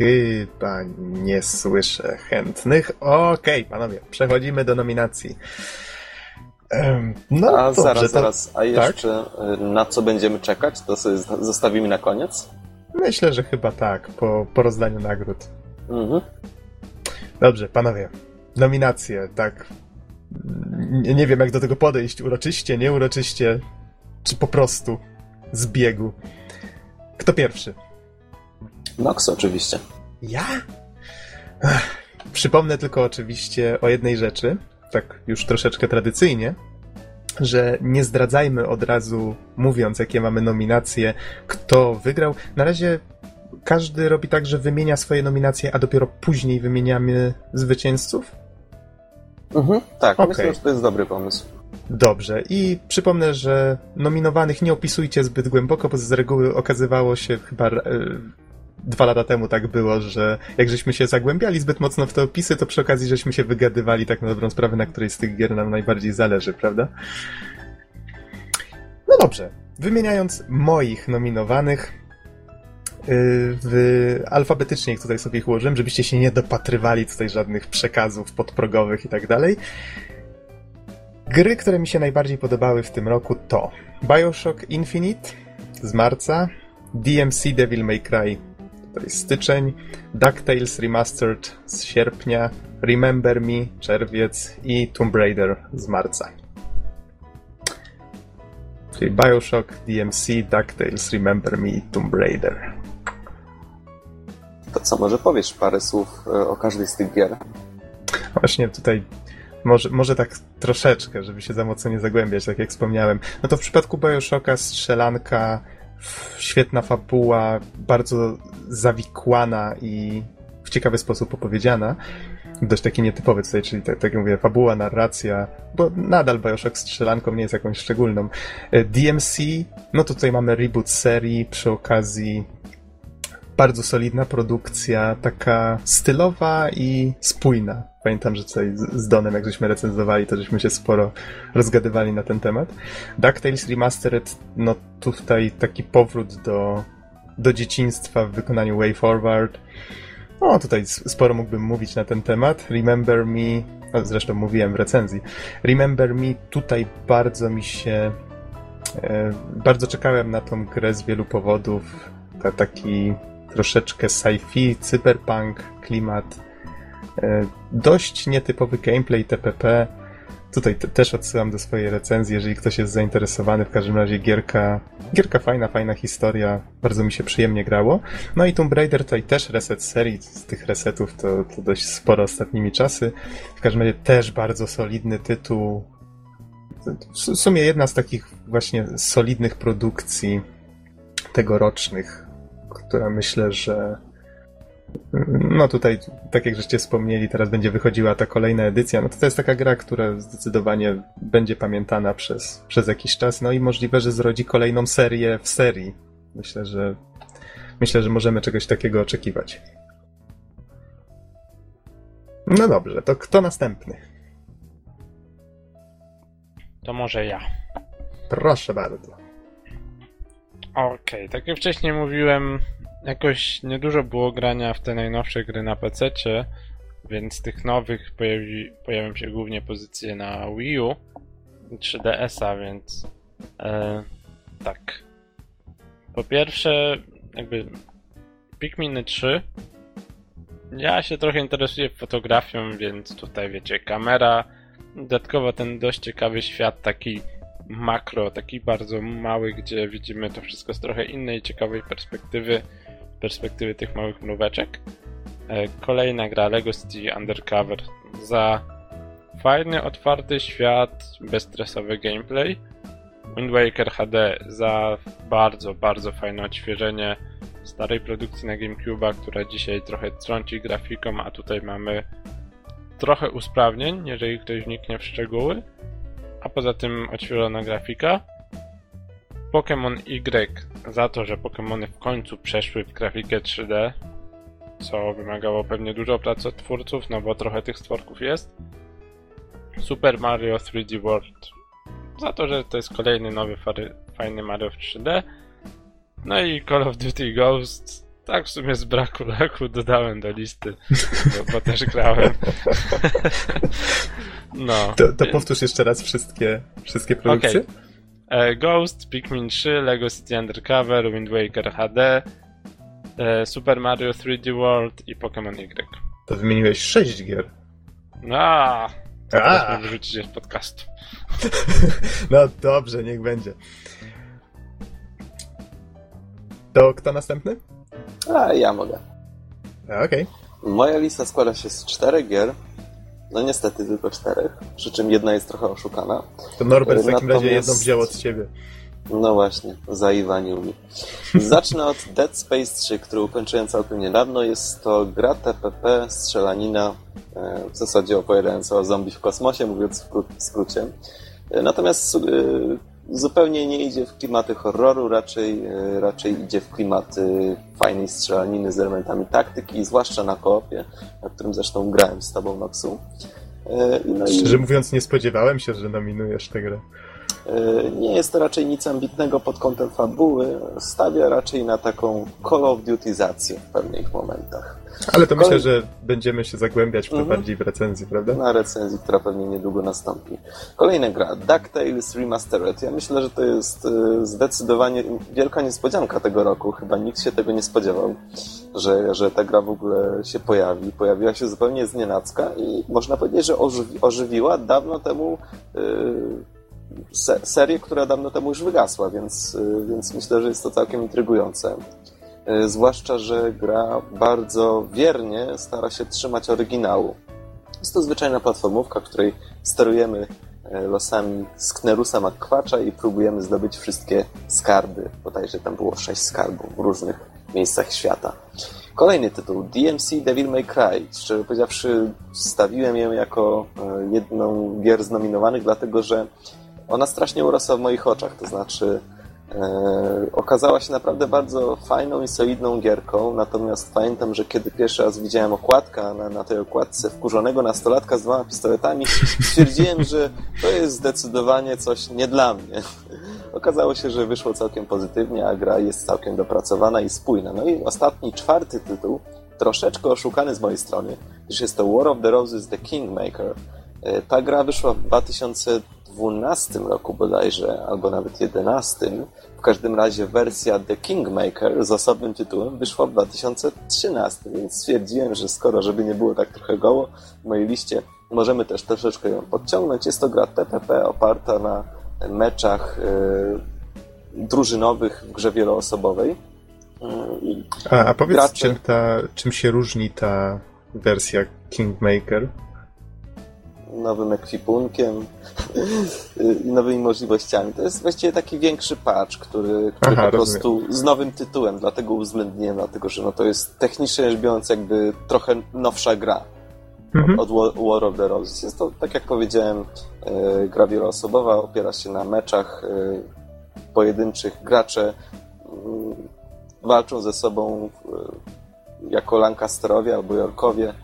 Chyba nie słyszę chętnych. Okej, panowie, przechodzimy do nominacji. No, A dobrze, zaraz, to zaraz, a jeszcze y, na co będziemy czekać, to sobie zostawimy na koniec. myślę, że chyba tak, po, po rozdaniu nagród. Mhm. Dobrze, panowie, nominacje, tak. Nie, nie wiem, jak do tego podejść, uroczyście, nieuroczyście, czy po prostu z biegu. Kto pierwszy? Nox oczywiście. Ja? Ech, Przypomnę tylko oczywiście o jednej rzeczy, tak już troszeczkę tradycyjnie, że nie zdradzajmy od razu, mówiąc, jakie mamy nominacje, kto wygrał. Na razie każdy robi tak, że wymienia swoje nominacje, a dopiero później wymieniamy zwycięzców. Mhm. Tak, Okej. myślę, że to jest dobry pomysł. Dobrze, i przypomnę, że nominowanych nie opisujcie zbyt głęboko, bo z reguły okazywało się chyba e, dwa lata temu tak było, że jak żeśmy się zagłębiali zbyt mocno w te opisy, to przy okazji żeśmy się wygadywali tak na dobrą sprawę, na której z tych gier nam najbardziej zależy, prawda? No dobrze, wymieniając moich nominowanych, w, alfabetycznie ich tutaj sobie ich ułożyłem, żebyście się nie dopatrywali tutaj żadnych przekazów podprogowych i tak dalej. Gry, które mi się najbardziej podobały w tym roku to Bioshock Infinite z marca, DMC Devil May Cry to jest styczeń, DuckTales Remastered z sierpnia, Remember Me czerwiec i Tomb Raider z marca. Czyli Bioshock, DMC, DuckTales, Remember Me i Tomb Raider. To co, może powiesz parę słów e, o każdej z tych gier? Właśnie tutaj może, może tak troszeczkę, żeby się za mocno nie zagłębiać, tak jak wspomniałem. No to w przypadku Bioshocka strzelanka, świetna fabuła, bardzo zawikłana i w ciekawy sposób opowiedziana. Dość taki nietypowy tutaj, czyli tak, tak jak mówię, fabuła, narracja, bo nadal Bioshock strzelanką nie jest jakąś szczególną. E, DMC, no tutaj mamy reboot serii, przy okazji bardzo solidna produkcja, taka stylowa i spójna. Pamiętam, że tutaj z Donem, jak żeśmy recenzowali, to żeśmy się sporo rozgadywali na ten temat. DuckTales Remastered, no tutaj taki powrót do, do dzieciństwa w wykonaniu Way Forward. No tutaj sporo mógłbym mówić na ten temat. Remember Me, no zresztą mówiłem w recenzji. Remember Me tutaj bardzo mi się... E, bardzo czekałem na tą grę z wielu powodów. Ta, taki troszeczkę sci-fi, cyberpunk, klimat, e, dość nietypowy gameplay TPP. Tutaj też odsyłam do swojej recenzji, jeżeli ktoś jest zainteresowany. W każdym razie gierka, gierka fajna, fajna historia. Bardzo mi się przyjemnie grało. No i Tomb Raider tutaj też reset serii. Z tych resetów to, to dość sporo ostatnimi czasy. W każdym razie też bardzo solidny tytuł. W sumie jedna z takich właśnie solidnych produkcji tegorocznych która myślę, że no tutaj, tak jak żeście wspomnieli, teraz będzie wychodziła ta kolejna edycja, no to to jest taka gra, która zdecydowanie będzie pamiętana przez, przez jakiś czas, no i możliwe, że zrodzi kolejną serię w serii. Myślę, że myślę, że możemy czegoś takiego oczekiwać. No dobrze, to kto następny? To może ja. Proszę bardzo. Okej, okay, tak jak wcześniej mówiłem, jakoś niedużo było grania w te najnowsze gry na PC, więc tych nowych pojawi, pojawią się głównie pozycje na Wii U i 3DS-a, więc e, tak. Po pierwsze, jakby Pikmin 3 ja się trochę interesuję fotografią, więc tutaj wiecie, kamera, dodatkowo ten dość ciekawy świat taki makro, taki bardzo mały, gdzie widzimy to wszystko z trochę innej, ciekawej perspektywy, perspektywy tych małych mróweczek. E, kolejna gra LEGO City Undercover za fajny, otwarty świat, bezstresowy gameplay. Wind Waker HD za bardzo, bardzo fajne odświeżenie starej produkcji na GameCube'a, która dzisiaj trochę trąci grafiką, a tutaj mamy trochę usprawnień, jeżeli ktoś wniknie w szczegóły a poza tym odświeżona grafika. Pokémon Y za to, że Pokémony w końcu przeszły w grafikę 3D, co wymagało pewnie dużo pracy od twórców, no bo trochę tych stworków jest. Super Mario 3D World za to, że to jest kolejny nowy fajny Mario w 3D. No i Call of Duty Ghost tak, w sumie z braku laku dodałem do listy, bo, bo też grałem. no. To, to powtórz jeszcze raz wszystkie, wszystkie produkcje. Okay. Ghost, Pikmin 3, Lego City Undercover, Wind Waker HD, e, Super Mario 3D World i Pokémon Y. To wymieniłeś 6 gier. No, to wyrzucić z podcastu. no dobrze, niech będzie. To kto następny? A, ja mogę. Okej. Okay. Moja lista składa się z czterech gier. No niestety tylko czterech, przy czym jedna jest trochę oszukana. To Norbert w takim Natomiast... razie jedną wziął od ciebie. No właśnie, zaiwanił mi. Zacznę od Dead Space 3, który ukończyłem całkiem niedawno. Jest to gra TPP, strzelanina, e, w zasadzie opowiadająca o zombie w kosmosie, mówiąc w skrócie. E, natomiast e, zupełnie nie idzie w klimaty horroru, raczej, e, raczej idzie w klimaty fajnej strzelaniny z elementami taktyki, zwłaszcza na koopie, na którym zresztą grałem z tobą, Noxu. E, no Szczerze i... mówiąc, nie spodziewałem się, że nominujesz tę grę. E, nie jest to raczej nic ambitnego pod kątem fabuły, stawia raczej na taką Call of Dutyzację w pewnych momentach. Ale to myślę, że będziemy się zagłębiać w to Mhm. bardziej w recenzji, prawda? Na recenzji, która pewnie niedługo nastąpi. Kolejna gra, DuckTales Remastered. Ja myślę, że to jest e, zdecydowanie wielka niespodzianka tego roku. Chyba nikt się tego nie spodziewał, że, że ta gra w ogóle się pojawi. Pojawiła się zupełnie z nienacka i można powiedzieć, że ożywi, ożywiła dawno temu e, se, serię, która dawno temu już wygasła, więc, e, więc myślę, że jest to całkiem intrygujące. E, Zwłaszcza, że gra bardzo wiernie stara się trzymać oryginału. Jest to zwyczajna platformówka, której sterujemy e, losami Sknerusa McQuacza i próbujemy zdobyć wszystkie skarby. Bodajże tam było sześć skarbów w różnych miejscach świata. Kolejny tytuł, DMC Devil May Cry. Szczerze powiedziawszy, wstawiłem ją jako jedną gier znominowanych, dlatego że ona strasznie urosła w moich oczach. To znaczy, E, okazała się naprawdę bardzo fajną i solidną gierką, natomiast pamiętam, że kiedy pierwszy raz widziałem okładkę, na, na tej okładce wkurzonego nastolatka z dwoma pistoletami, stwierdziłem, że to jest zdecydowanie coś nie dla mnie. Okazało się, że wyszło całkiem pozytywnie, a gra jest całkiem dopracowana i spójna. No i ostatni, czwarty tytuł, troszeczkę oszukany z mojej strony, gdyż jest to War of the Roses The Kingmaker. E, Ta gra wyszła w 2012 roku bodajże, albo nawet 2011. W każdym razie wersja The Kingmaker z osobnym tytułem wyszła w 2013, więc stwierdziłem, że skoro, żeby nie było tak trochę goło w mojej liście, możemy też troszeczkę ją podciągnąć. Jest to gra TPP oparta na meczach e, drużynowych w grze wieloosobowej. I A, a powiedz, Gracze. czym, ta, czym się różni ta wersja Kingmaker? Nowym ekwipunkiem i nowymi możliwościami. To jest właściwie taki większy patch, który, który Aha, po prostu z nowym tytułem, dlatego uwzględniłem, dlatego że no to jest technicznie rzecz biorąc jakby trochę nowsza gra Mhm. od War, of the Roses. Jest to, tak jak powiedziałem, e, gra wieloosobowa, opiera się na meczach e, pojedynczych. Gracze mm, walczą ze sobą e, jako Lancasterowie albo Yorkowie,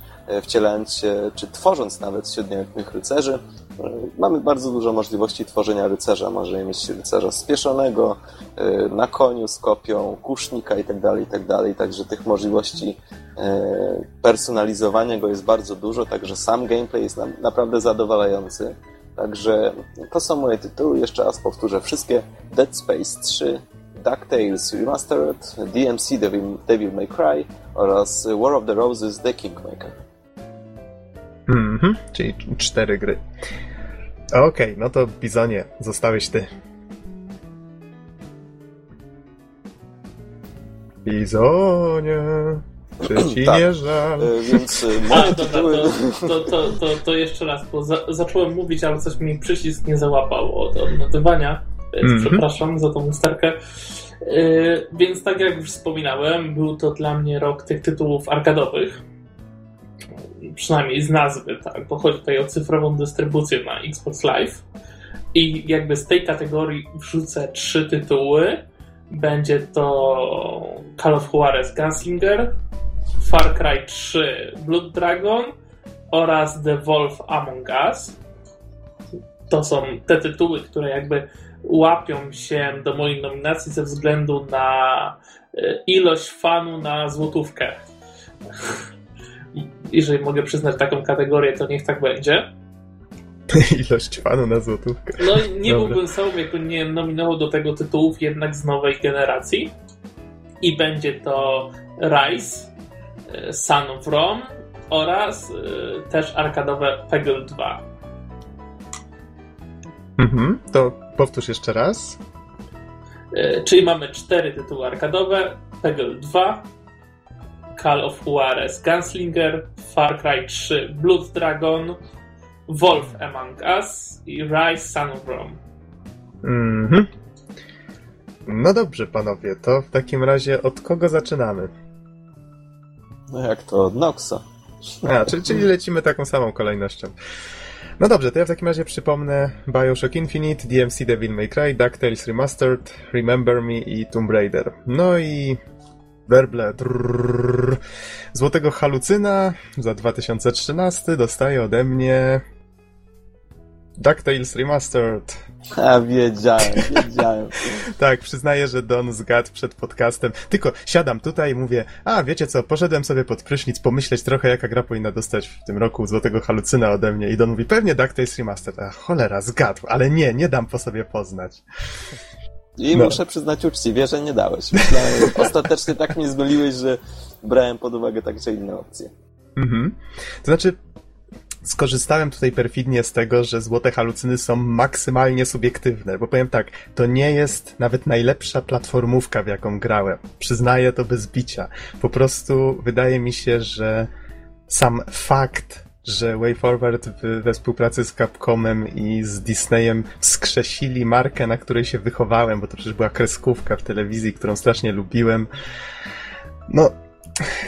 wcielając się, czy tworząc nawet siedmioletnych rycerzy. E, Mamy bardzo dużo możliwości tworzenia rycerza. Możemy mieć rycerza spieszonego, e, na koniu z kopią, kusznika itd., itd. Także tych możliwości e, personalizowania go jest bardzo dużo, także sam gameplay jest naprawdę zadowalający. Także to są moje tytuły. Jeszcze raz powtórzę wszystkie. Dead Space 3, DuckTales Remastered, DMC Devil May Cry oraz War of the Roses The Kingmaker. Mhm, czyli cztery gry. Okej, no to Bizonie, zostałeś ty. Bizonie, czy ci Tak. nie żal? E, Więc e, A, moje dobra, tytuły... to, to, to, to, to jeszcze raz, bo za, zacząłem mówić, ale coś mi przycisk nie załapał od odnotywania, więc Mhm. przepraszam za tą usterkę. Yy, więc tak jak już wspominałem, był to dla mnie rok tych tytułów arkadowych. Przynajmniej z nazwy, tak, bo chodzi tutaj o cyfrową dystrybucję na Xbox Live. I jakby z tej kategorii wrzucę trzy tytuły. Będzie to Call of Juarez Gunslinger, Far Cry 3 Blood Dragon oraz The Wolf Among Us. To są te tytuły, które jakby łapią się do mojej nominacji ze względu na e, ilość fanu na złotówkę. Jeżeli mogę przyznać taką kategorię, to niech tak będzie. Ilość fanu na złotówkę. No i nie Dobra. byłbym sobą, jakby nie nominował do tego tytułów jednak z nowej generacji. I będzie to Rise, e, Son of Rome oraz e, też arkadowe Peggle 2. Mhm, to powtórz jeszcze raz. E, Czyli mamy cztery tytuły arkadowe: Peggle 2, Call of Juarez Gunslinger, Far Cry 3 Blood Dragon, Wolf Among Us i Rise Son of Rome. Mhm. No dobrze, panowie, to w takim razie od kogo zaczynamy? No jak to od Noxa. A, czyli, czyli lecimy taką samą kolejnością. No dobrze, to ja w takim razie przypomnę Bioshock Infinite, DMC Devil May Cry, DuckTales Remastered, Remember Me i Tomb Raider. No i werble Złotego Halucyna za 2013 dostaje ode mnie DuckTales Remastered. A wiedziałem, wiedziałem. Tak, przyznaję, że Don zgadł przed podcastem. Tylko siadam tutaj i mówię, a wiecie co, poszedłem sobie pod prysznic pomyśleć trochę, jaka gra powinna dostać w tym roku złotego halucyna ode mnie. I Don mówi, pewnie DuckTales Remastered. A cholera, zgadł, ale nie, nie dam po sobie poznać. I No. muszę przyznać uczciwie, że nie dałeś. Myślałem, ostatecznie tak mnie zgoliłeś, że brałem pod uwagę także inne opcje. Mhm. To znaczy, skorzystałem tutaj perfidnie z tego, że złote halucyny są maksymalnie subiektywne, bo powiem tak, to nie jest nawet najlepsza platformówka, w jaką grałem. Przyznaję to bez bicia. Po prostu wydaje mi się, że sam fakt, że WayForward we współpracy z Capcomem i z Disneyem skrzesili markę, na której się wychowałem, bo to przecież była kreskówka w telewizji, którą strasznie lubiłem. No,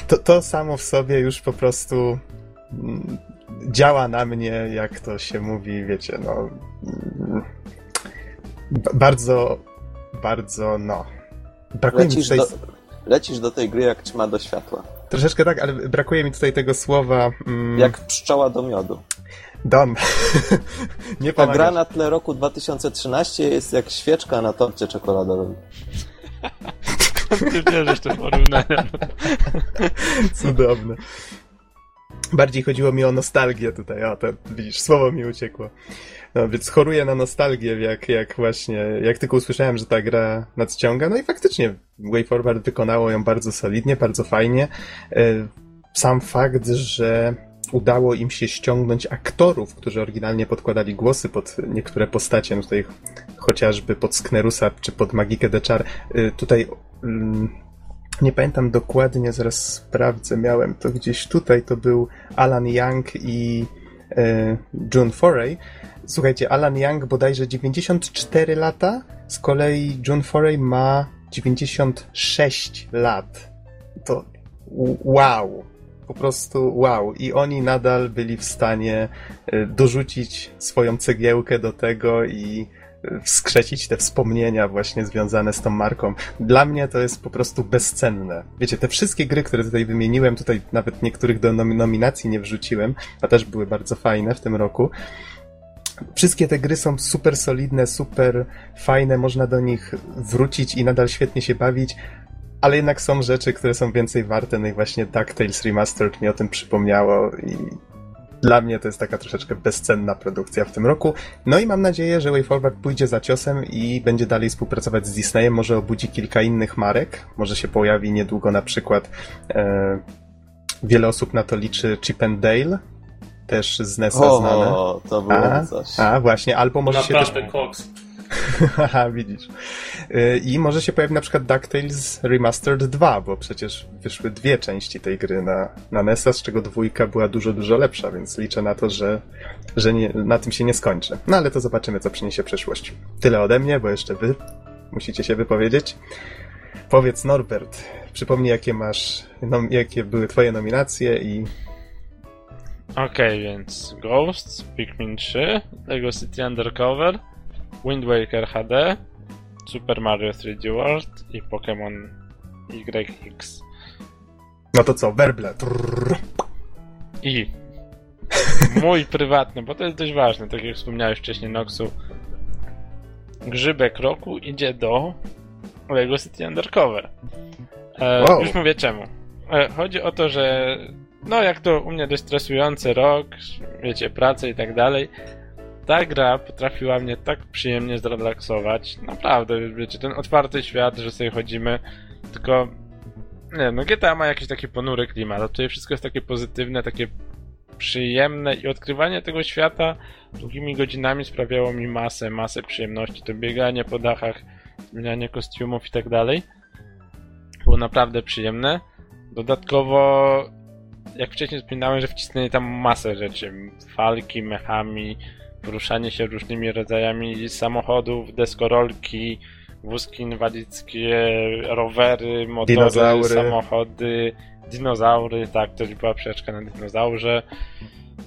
to, to samo w sobie już po prostu mm, działa na mnie, jak to się mówi, wiecie, no. mm, Bardzo, bardzo, no. Brakuje mi Lecisz tutaj. do, lecisz do tej gry jak ćma do światła. Troszeczkę tak, ale brakuje mi tutaj tego słowa. Mm, Jak pszczoła do miodu. Don. nie Ta gra na tle roku 2013 jest jak świeczka na torcie czekoladowym. Ty wierzysz te porównania. Cudowne. Bardziej chodziło mi o nostalgię tutaj, o to widzisz, słowo mi uciekło. No więc choruję na nostalgię, jak, jak właśnie, jak tylko usłyszałem, że ta gra nadciąga, no i faktycznie WayForward wykonało ją bardzo solidnie, bardzo fajnie. E, Sam fakt, że udało im się ściągnąć aktorów, którzy oryginalnie podkładali głosy pod niektóre postacie, no tutaj chociażby pod Sknerusa czy pod Magikę Deczar, y, tutaj mm, nie pamiętam dokładnie, zaraz sprawdzę, miałem to gdzieś tutaj, to był Alan Young i e, June Foray. Słuchajcie, Alan Young bodajże 94 lata, z kolei June Foray ma 96 lat. To wow, po prostu wow. I oni nadal byli w stanie e, dorzucić swoją cegiełkę do tego i e, wskrzesić te wspomnienia właśnie związane z tą marką. Dla mnie to jest po prostu bezcenne. Wiecie, te wszystkie gry, które tutaj wymieniłem, tutaj nawet niektórych do nomi- nominacji nie wrzuciłem, a też były bardzo fajne w tym roku. Wszystkie te gry są super solidne, super fajne, można do nich wrócić i nadal świetnie się bawić, ale jednak są rzeczy, które są więcej warte, no i właśnie DuckTales Remastered mi o tym przypomniało i dla mnie to jest taka troszeczkę bezcenna produkcja w tym roku. No i mam nadzieję, że WayForward pójdzie za ciosem i będzie dalej współpracować z Disneyem, może obudzi kilka innych marek, może się pojawi niedługo na przykład e, wiele osób na to liczy Chip and Dale, też z NES-a znane. O, to było A, coś. a właśnie, albo może się też Naprawdę koks. Haha, widzisz. Y, I może się pojawi na przykład DuckTales Remastered 2, bo przecież wyszły dwie części tej gry na, na NES-a, z czego dwójka była dużo, dużo lepsza, więc liczę na to, że, że nie, na tym się nie skończy. No ale to zobaczymy, co przyniesie przyszłość. Tyle ode mnie, bo jeszcze wy musicie się wypowiedzieć. Powiedz Norbert, przypomnij jakie masz, nom, jakie były twoje nominacje i Okej, więc Ghosts, Pikmin 3, Lego City Undercover, Wind Waker HD, Super Mario 3D World i Pokémon YX. no to co, werble. Trrr. I mój prywatny, bo to jest dość ważne, tak jak wspomniałeś wcześniej, Noxu. Grzybek roku idzie do Lego City Undercover. E, Wow. Już mówię czemu. E, chodzi o to, że no jak to u mnie dość stresujący rok, wiecie, praca i tak dalej. Ta gra potrafiła mnie tak przyjemnie zrelaksować. Naprawdę, wiecie, ten otwarty świat, że sobie chodzimy, tylko nie, no GTA ma jakiś taki ponury klimat, a tutaj wszystko jest takie pozytywne, takie przyjemne i odkrywanie tego świata długimi godzinami sprawiało mi masę, masę przyjemności. To bieganie po dachach, zmienianie kostiumów i tak dalej. Było naprawdę przyjemne. Dodatkowo, jak wcześniej wspominałem, że wcisnęli tam masę rzeczy. Falki, mechami, poruszanie się różnymi rodzajami samochodów, deskorolki, wózki inwalidzkie, rowery, motory, Dinozaury. samochody, dinozaury, tak, to była przeczka na dinozaurze.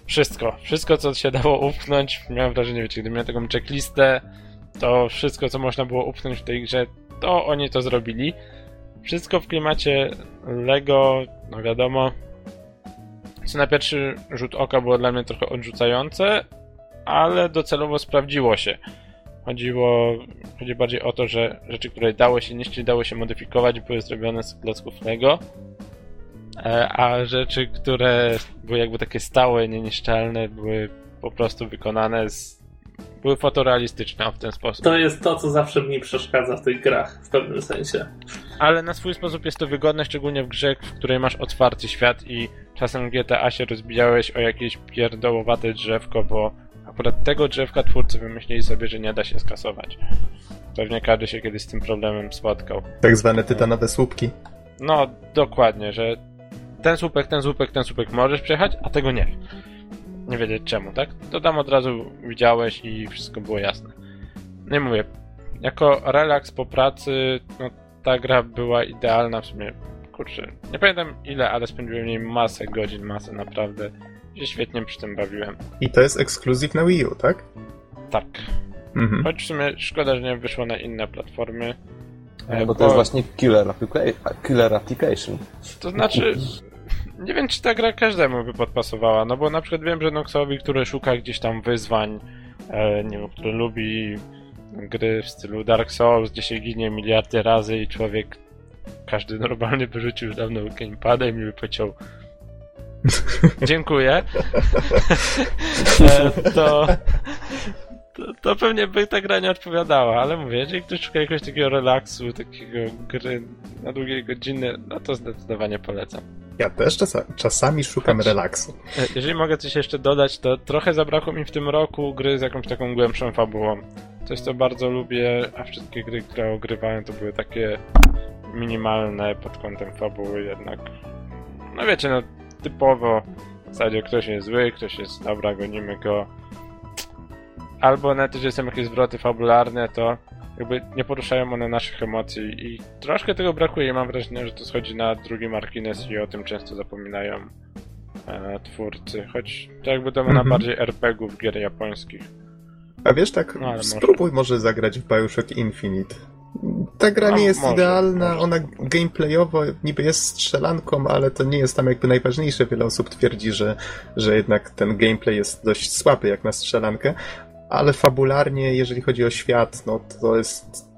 Wszystko, wszystko co się dało upchnąć, miałem wrażenie, wiecie, gdy miałem taką checklistę, to wszystko co można było upchnąć w tej grze, to oni to zrobili. Wszystko w klimacie Lego, no wiadomo, co na pierwszy rzut oka było dla mnie trochę odrzucające, ale docelowo sprawdziło się. chodziło, chodzi bardziej o to, że rzeczy, które dało się niszczyć, dało się modyfikować, były zrobione z klocków Lego, e, a rzeczy, które były jakby takie stałe, nieniszczalne, były po prostu wykonane z były fotorealistyczne w ten sposób. To jest to, co zawsze mi przeszkadza w tych grach, w pewnym sensie. Ale na swój sposób jest to wygodne, szczególnie w grze, w której masz otwarty świat i czasem GTA się rozbijałeś o jakieś pierdołowate drzewko, bo akurat tego drzewka twórcy wymyślili sobie, że nie da się skasować. Pewnie każdy się kiedyś z tym problemem spotkał. Tak zwane tytanowe słupki. No, dokładnie, że ten słupek, ten słupek, ten słupek możesz przejechać, a tego nie. Nie wiedzieć czemu, tak? To tam od razu widziałeś i wszystko było jasne. No i mówię, jako relaks po pracy, no ta gra była idealna w sumie. Kurczę, nie pamiętam ile, ale spędziłem w niej masę godzin, masę naprawdę. Się świetnie przy tym bawiłem. I to jest ekskluzyw na Wii U, tak? Tak. Mhm. Choć w sumie szkoda, że nie wyszło na inne platformy. E, Bo to jest właśnie killer, killer application. To znaczy, nie wiem, czy ta gra każdemu by podpasowała, no bo na przykład wiem, że Noxowi, który szuka gdzieś tam wyzwań, e, nie wiem, który lubi gry w stylu Dark Souls, gdzie się ginie miliardy razy i człowiek, każdy normalny wyrzucił już dawno gamepadem i by powiedział dziękuję, e, to, to, to pewnie by ta gra nie odpowiadała, ale mówię, jeżeli ktoś szuka jakiegoś takiego relaksu, takiego gry na długie godziny, no to zdecydowanie polecam. Ja też czasa, czasami szukam Chodź. relaksu. E, Jeżeli mogę coś jeszcze dodać, to trochę zabrakło mi w tym roku gry z jakąś taką głębszą fabułą. Coś, co bardzo lubię, a wszystkie gry, które ogrywałem, to były takie minimalne pod kątem fabuły jednak. No wiecie, no typowo w zasadzie ktoś jest zły, ktoś jest dobra, gonimy go. Albo nawet jeżeli są jakieś zwroty fabularne, to jakby nie poruszają one naszych emocji i troszkę tego brakuje mam wrażenie, że to schodzi na drugi margines i o tym często zapominają e, twórcy, choć to jakby domena Mhm. bardziej RPG-ów gier japońskich. A wiesz, tak, No, ale może. spróbuj może zagrać w Bioshock Infinite. Ta gra No, nie jest może, idealna, może. ona gameplayowo niby jest strzelanką, ale to nie jest tam jakby najważniejsze. Wiele osób twierdzi, że, że jednak ten gameplay jest dość słaby jak na strzelankę, ale fabularnie, jeżeli chodzi o świat, no to jest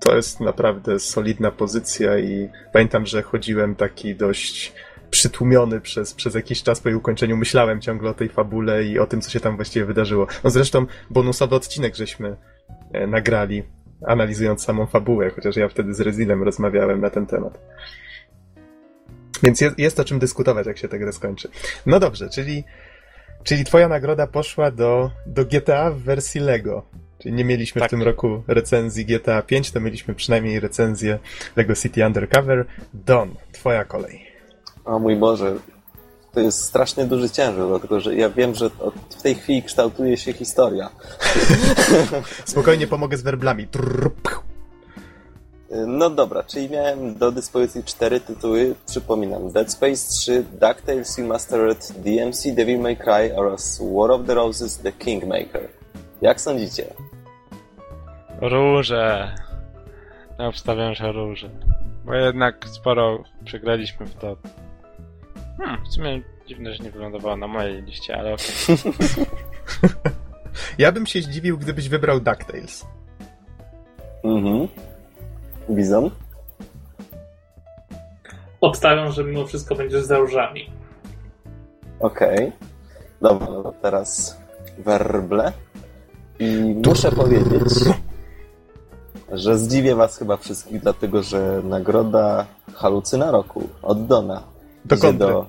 to jest naprawdę solidna pozycja i pamiętam, że chodziłem taki dość przytłumiony przez, przez jakiś czas po jej ukończeniu. Myślałem ciągle o tej fabule i o tym, co się tam właściwie wydarzyło. No zresztą bonusowy odcinek żeśmy e, nagrali, analizując samą fabułę, chociaż ja wtedy z Rezilem rozmawiałem na ten temat. Więc jest, jest o czym dyskutować, jak się tę grę skończy. No dobrze, czyli, czyli twoja nagroda poszła do, do GTA w wersji Lego. Czyli nie mieliśmy Tak. w tym roku recenzji GTA 5, to mieliśmy przynajmniej recenzję Lego City Undercover. Don, twoja kolej. O mój Boże, to jest strasznie duży ciężar, dlatego że ja wiem, że od, w tej chwili kształtuje się historia. Spokojnie pomogę z werblami. No dobra, czyli miałem do dyspozycji cztery tytuły. Przypominam: Dead Space 3, DuckTales Remastered, DMC Devil May Cry oraz War of the Roses The Kingmaker. Jak sądzicie? Róże. Ja obstawiam, że róże. Bo jednak sporo przegraliśmy w to. Hmm, w sumie dziwne, że nie wylądowało na mojej liście, ale okej. Ja bym się zdziwił, gdybyś wybrał DuckTales. Mhm. Bizon? Obstawiam, że mimo wszystko będziesz za różami. Okej. Dobra, no to teraz werble. I muszę powiedzieć, że zdziwię was chyba wszystkich, dlatego że nagroda Halucyna Roku od Dona Do kontry. do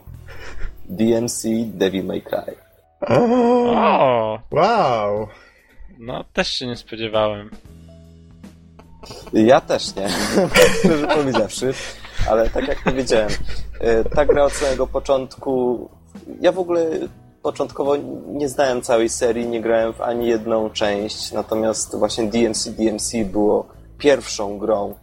DMC Devil May Cry. O, wow! No, też się nie spodziewałem. Ja też nie, szczerze powiedziawszy, ale tak jak powiedziałem, e, ta gra od samego początku, ja w ogóle początkowo nie znałem całej serii, nie grałem w ani jedną część, natomiast właśnie DMC DMC było pierwszą grą,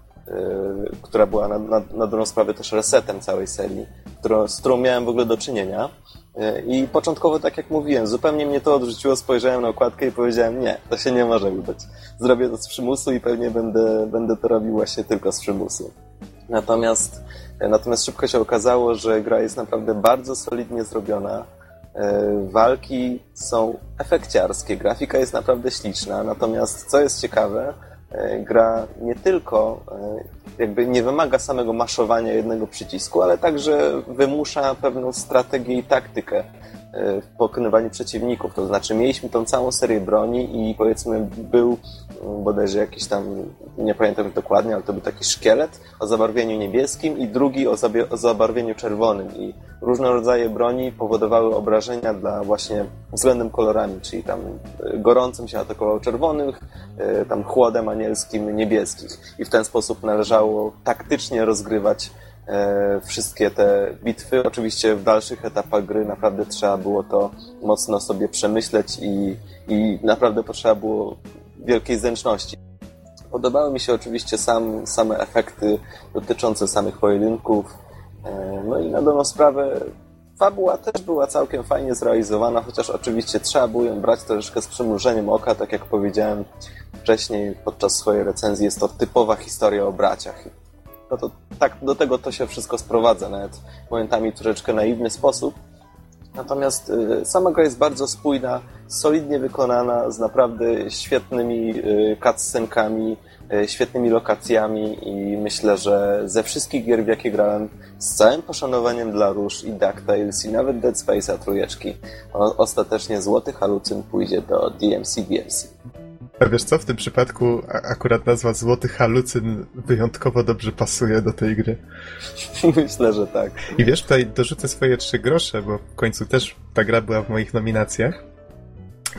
która była na, na, na dobrą sprawę też resetem całej serii, którą, z którą miałem w ogóle do czynienia. E, I początkowo, tak jak mówiłem, zupełnie mnie to odrzuciło, spojrzałem na okładkę i powiedziałem, nie, to się nie może udać. Zrobię to z przymusu i pewnie będę, będę to robił właśnie tylko z przymusu. Natomiast, natomiast szybko się okazało, że gra jest naprawdę bardzo solidnie zrobiona. Walki są efekciarskie, grafika jest naprawdę śliczna, natomiast co jest ciekawe, gra nie tylko e, jakby nie wymaga samego maszowania jednego przycisku, ale także wymusza pewną strategię i taktykę w pokonywaniu przeciwników. To znaczy, mieliśmy tą całą serię broni i powiedzmy, był bodajże jakiś tam, nie pamiętam już dokładnie, ale to był taki szkielet o zabarwieniu niebieskim i drugi o, o zabarwieniu czerwonym. I różne rodzaje broni powodowały obrażenia dla właśnie względem kolorami, czyli tam e, gorącym się atakował czerwonych, e, tam chłodem anielskim niebieskich. I w ten sposób należało taktycznie rozgrywać e, wszystkie te bitwy. Oczywiście w dalszych etapach gry naprawdę trzeba było to mocno sobie przemyśleć i, i naprawdę potrzeba było wielkiej zręczności. Podobały mi się oczywiście sam, same efekty dotyczące samych pojedynków. E, no i na dobrą sprawę fabuła też była całkiem fajnie zrealizowana, chociaż oczywiście trzeba było ją brać troszeczkę z przymrużeniem oka, tak jak powiedziałem wcześniej podczas swojej recenzji, jest to typowa historia o braciach. No to tak do tego to się wszystko sprowadza, nawet momentami troszeczkę naiwny sposób, Natomiast y, sama gra jest bardzo spójna, solidnie wykonana, z naprawdę świetnymi y, cutscenkami, y, świetnymi lokacjami i myślę, że ze wszystkich gier, w jakie grałem, z całym poszanowaniem dla Róż i DuckTales i nawet Dead Space'a trójeczki, ostatecznie Złoty Halucyn pójdzie do DMC DMC. A wiesz co, w tym przypadku akurat nazwa Złoty Halucyn wyjątkowo dobrze pasuje do tej gry. Myślę, że tak. I wiesz, tutaj dorzucę swoje trzy grosze, bo w końcu też ta gra była w moich nominacjach.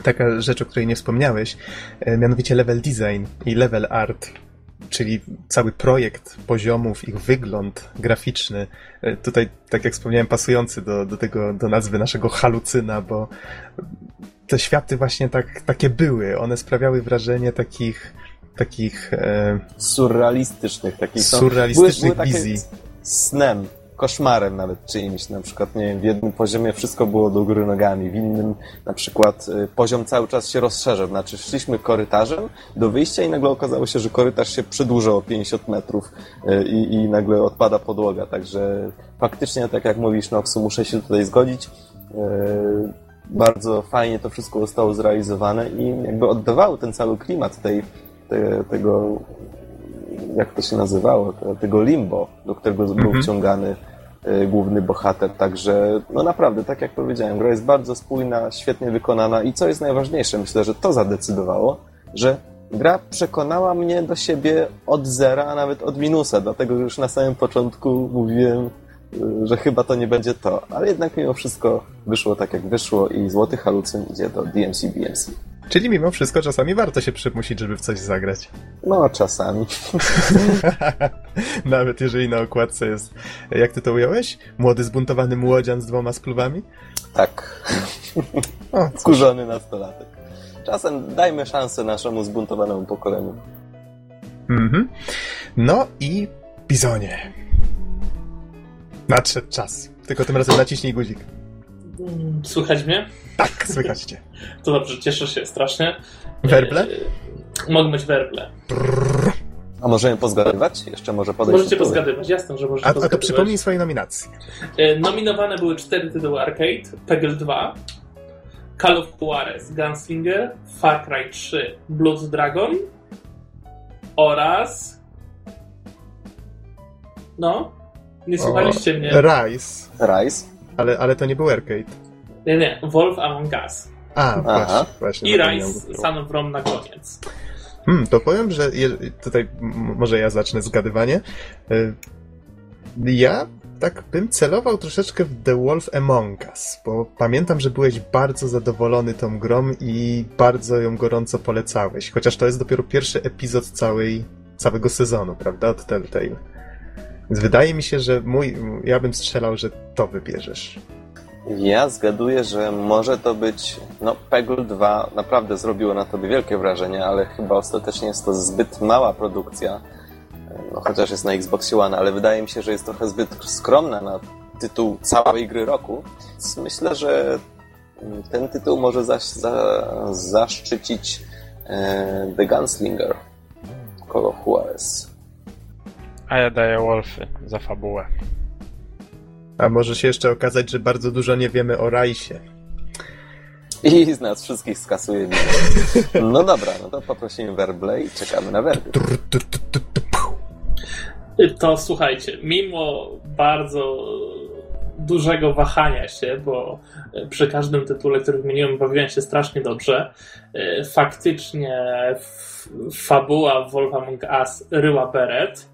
Taka rzecz, o której nie wspomniałeś, e, mianowicie level design i level art czyli cały projekt poziomów, ich wygląd graficzny, e, tutaj, tak jak wspomniałem, pasujący do, do tego, do nazwy naszego halucyna, bo te światy właśnie tak, takie były. One sprawiały wrażenie takich takich e... surrealistycznych, takich surrealistycznych były, były wizji. Snem, koszmarem nawet czyimś. Na przykład, nie wiem, w jednym poziomie wszystko było do góry nogami, w innym na przykład y, poziom cały czas się rozszerzał. Znaczy, szliśmy korytarzem do wyjścia i nagle okazało się, że korytarz się przedłuża o 50 metrów y, i, i nagle odpada podłoga. Także faktycznie, tak jak mówisz, Noxu, muszę się tutaj zgodzić. Bardzo fajnie to wszystko zostało zrealizowane i jakby oddawało ten cały klimat tej, te, tego, jak to się nazywało, tego limbo, do którego mhm. był wciągany y, główny bohater. Także, no naprawdę, tak jak powiedziałem, gra jest bardzo spójna, świetnie wykonana i co jest najważniejsze, myślę, że to zadecydowało, że gra przekonała mnie do siebie od zera, a nawet od minusa, dlatego już na samym początku mówiłem, że chyba to nie będzie to, ale jednak mimo wszystko wyszło tak jak wyszło i Złoty Halucyn idzie do DMC BMC. Czyli mimo wszystko czasami warto się przymusić, żeby w coś zagrać. No, czasami. Nawet jeżeli na okładce jest, jak ty to ująłeś? Młody zbuntowany młodzian z dwoma spluwami? Tak. O, Skurzony nastolatek. Czasem dajmy szansę naszemu zbuntowanemu pokoleniu. Mhm. No i Bizonie. Nadszedł czas. Tylko tym razem naciśnij guzik. Słychać mnie? Tak, słychać cię. To dobrze, cieszę się strasznie. Werble? E, mogą być werble. Brrr. A możemy pozgadywać? Jeszcze może podejść Możecie pozgadywać, jasne, że możecie a, a to przypomnij swoje nominacje. E, nominowane były cztery tytuły arcade. Peggle 2, Call of Juarez Gunslinger, Far Cry 3 Blood Dragon oraz... No, nie słuchaliście o, mnie. Rise. Rise. Ale, ale to nie był arcade. Nie, nie. Wolf Among Us. A, właśnie. właśnie I Rise Son of Rome na koniec. Hmm, to powiem, że je, tutaj może ja zacznę zgadywanie. Y, ja tak bym celował troszeczkę w The Wolf Among Us, bo pamiętam, że byłeś bardzo zadowolony tą grą i bardzo ją gorąco polecałeś, chociaż to jest dopiero pierwszy epizod całej, całego sezonu, prawda, od Telltale. Więc wydaje mi się, że mój, ja bym strzelał, że to wybierzesz. Ja zgaduję, że może to być. No, Peggle 2 naprawdę zrobiło na tobie wielkie wrażenie, ale chyba ostatecznie jest to zbyt mała produkcja. No, chociaż jest na Xbox One, ale wydaje mi się, że jest trochę zbyt skromna na tytuł całej gry roku. Więc myślę, że ten tytuł może zaś, za, zaszczycić e, The Gunslinger Call of Juarez. A ja daję Wolfy za fabułę. A może się jeszcze okazać, że bardzo dużo nie wiemy o Rajsie. I z nas wszystkich skasuje. No dobra, no to poprosimy werble i czekamy na werdy. To słuchajcie, mimo bardzo dużego wahania się, bo przy każdym tytule, który wymieniłem, bawiłem się strasznie dobrze. Faktycznie fabuła Wolf Among Us ryła beret,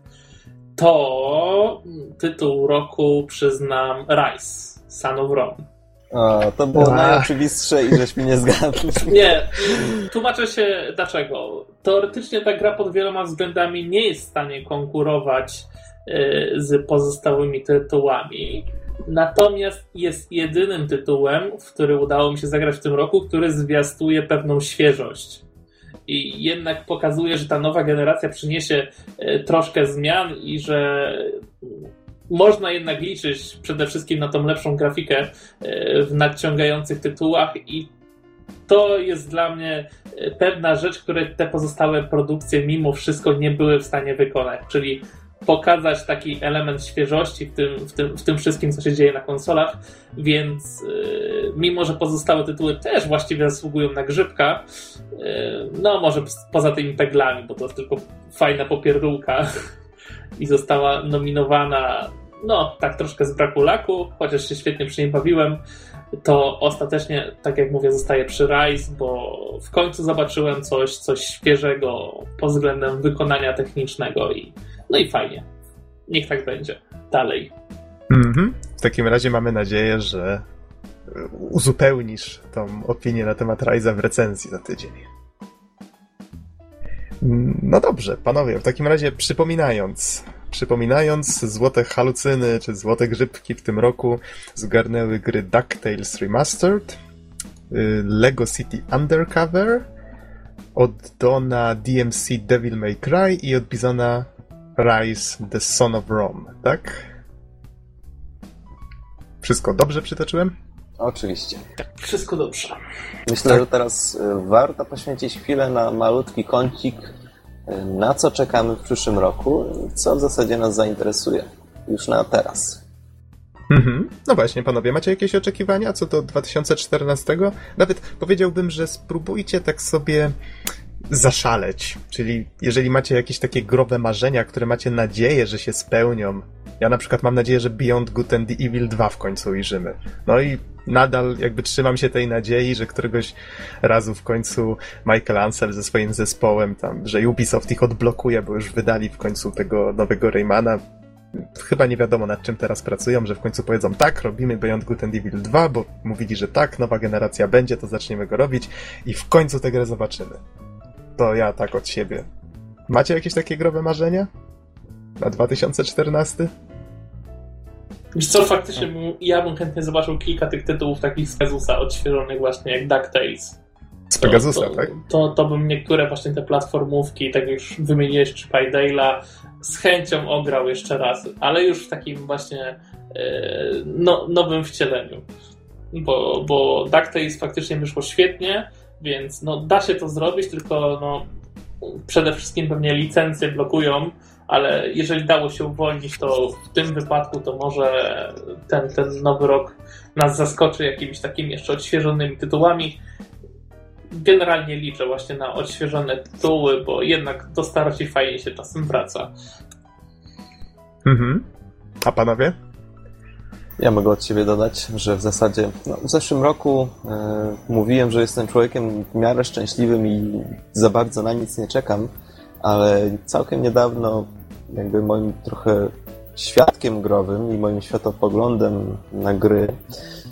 to tytuł roku przyznam Rise, Son of Rome. O, to było A. najoczywistsze i żeś mi nie zgadł. Nie, tłumaczę się dlaczego. Teoretycznie ta gra pod wieloma względami nie jest w stanie konkurować y, z pozostałymi tytułami. Natomiast jest jedynym tytułem, w który udało mi się zagrać w tym roku, który zwiastuje pewną świeżość. I jednak pokazuje, że ta nowa generacja przyniesie y, troszkę zmian i że można jednak liczyć przede wszystkim na tą lepszą grafikę e, w nadciągających tytułach i to jest dla mnie e, pewna rzecz, której te pozostałe produkcje mimo wszystko nie były w stanie wykonać, czyli pokazać taki element świeżości w tym, w tym, w tym wszystkim, co się dzieje na konsolach, więc yy, mimo, że pozostałe tytuły też właściwie zasługują na grzybka, yy, no może poza tymi peglami, bo to jest tylko fajna popierdółka, i została nominowana, no tak troszkę z braku laku, chociaż się świetnie przy niej bawiłem, to ostatecznie, tak jak mówię, zostaje przy Rise, bo w końcu zobaczyłem coś, coś świeżego pod względem wykonania technicznego i no i fajnie. Niech tak będzie. Dalej. Mhm. W takim razie mamy nadzieję, że uzupełnisz tą opinię na temat Rise'a w recenzji za tydzień. No dobrze, panowie, w takim razie przypominając, przypominając, złote halucyny czy złote grzybki w tym roku zgarnęły gry DuckTales Remastered, y, Lego City Undercover, od Dona DMC Devil May Cry i od Bizona Rise The Son of Rome, tak? Wszystko dobrze przytoczyłem? Oczywiście. Tak, wszystko dobrze. Myślę, tak. że teraz y, warto poświęcić chwilę na malutki kącik, na co czekamy w przyszłym roku, co w zasadzie nas zainteresuje już na teraz. Mhm. No właśnie, panowie, macie jakieś oczekiwania co do 2014? Nawet powiedziałbym, że spróbujcie tak sobie zaszaleć. Czyli jeżeli macie jakieś takie growe marzenia, które macie nadzieję, że się spełnią. Ja na przykład mam nadzieję, że Beyond Good and the Evil 2 w końcu ujrzymy. No i nadal jakby trzymam się tej nadziei, że któregoś razu w końcu Michael Ansel ze swoim zespołem tam, że Ubisoft ich odblokuje, bo już wydali w końcu tego nowego Raymana. Chyba nie wiadomo nad czym teraz pracują, że w końcu powiedzą tak, robimy Beyond Good and Evil 2, bo mówili, że tak, nowa generacja będzie, to zaczniemy go robić i w końcu tę grę zobaczymy. To ja tak od siebie. Macie jakieś takie growe marzenia? Na 2014? Wiesz co, faktycznie bym, ja bym chętnie zobaczył kilka tych tytułów takich z Pegasusa odświeżonych właśnie jak DuckTales. Z Pegasusa, to, to, tak? To, to bym niektóre właśnie te platformówki, tak jak już wymieniłeś, czy Pydale'a, z chęcią ograł jeszcze raz, ale już w takim właśnie e, no, nowym wcieleniu. Bo, bo DuckTales faktycznie wyszło świetnie, więc no, da się to zrobić, tylko no, przede wszystkim pewnie licencje blokują, ale jeżeli dało się uwolnić, to w tym wypadku to może ten, ten nowy rok nas zaskoczy jakimiś takimi jeszcze odświeżonymi tytułami. Generalnie liczę właśnie na odświeżone tytuły, bo jednak do starości fajnie się czasem wraca. Mhm. A panowie? Ja mogę od siebie dodać, że w zasadzie no, w zeszłym roku e, mówiłem, że jestem człowiekiem w miarę szczęśliwym i za bardzo na nic nie czekam, ale całkiem niedawno jakby moim trochę świadkiem growym i moim światopoglądem na gry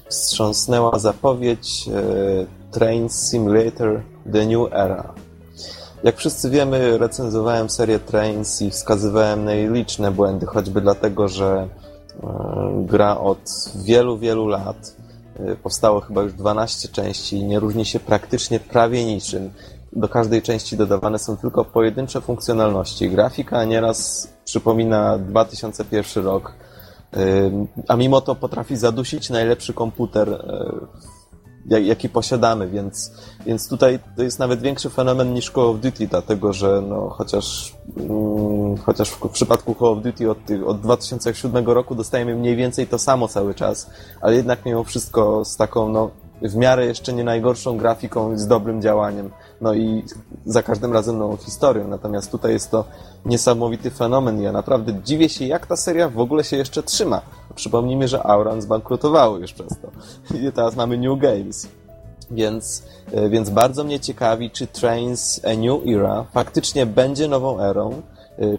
wstrząsnęła zapowiedź e, Train Simulator The New Era. Jak wszyscy wiemy, recenzowałem serię Trains i wskazywałem na jej liczne błędy, choćby dlatego, że e, gra od wielu, wielu lat e, powstało chyba już 12 części i nie różni się praktycznie prawie niczym do każdej części dodawane są tylko pojedyncze funkcjonalności. Grafika nieraz przypomina 2001 rok, a mimo to potrafi zadusić najlepszy komputer, jaki posiadamy, więc, więc tutaj to jest nawet większy fenomen niż Call of Duty, dlatego że no, chociaż, mm, chociaż w przypadku Call of Duty od, od 2007 roku dostajemy mniej więcej to samo cały czas, ale jednak mimo wszystko z taką no, w miarę jeszcze nie najgorszą grafiką z dobrym działaniem. No i za każdym razem nową historią. Natomiast tutaj jest to niesamowity fenomen. Ja naprawdę dziwię się, jak ta seria w ogóle się jeszcze trzyma. Przypomnijmy, że Auran zbankrutowało już przez to. I teraz mamy New Games. Więc, e, więc bardzo mnie ciekawi, czy Trains A New Era faktycznie będzie nową erą,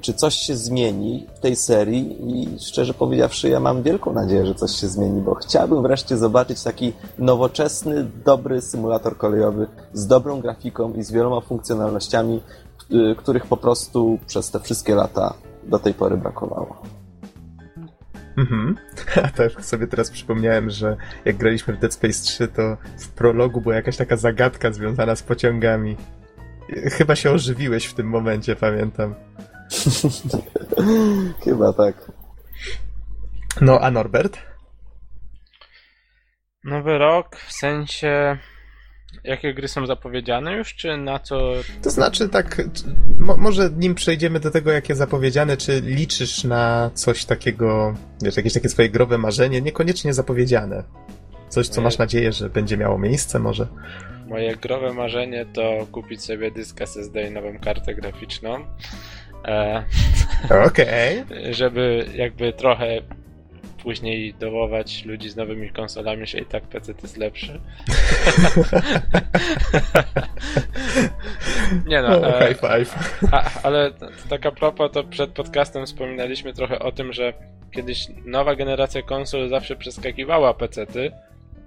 czy coś się zmieni w tej serii i szczerze powiedziawszy, ja mam wielką nadzieję, że coś się zmieni, bo chciałbym wreszcie zobaczyć taki nowoczesny, dobry symulator kolejowy z dobrą grafiką i z wieloma funkcjonalnościami, e, których po prostu przez te wszystkie lata do tej pory brakowało. Mhm. A też sobie teraz przypomniałem, że jak graliśmy w Dead Space 3, to w prologu była jakaś taka zagadka związana z pociągami. Chyba się ożywiłeś w tym momencie, pamiętam. Chyba tak. No, a Norbert? Nowy rok w sensie Jakie gry są zapowiedziane już, czy na co? To znaczy tak, mo może nim przejdziemy do tego, jakie zapowiedziane, czy liczysz na coś takiego, wiesz, jakieś takie swoje growe marzenie, niekoniecznie zapowiedziane. Coś, co Moje... masz nadzieję, że będzie miało miejsce może? Moje growe marzenie to kupić sobie dysk SSD i nową kartę graficzną. E... Okej. Okay. Żeby jakby trochę później dołować ludzi z nowymi konsolami, że i tak PC jest lepszy. Nie no. Oh, e, high five. A, ale taka propos, to przed podcastem wspominaliśmy trochę o tym, że kiedyś nowa generacja konsol zawsze przeskakiwała PC-ty.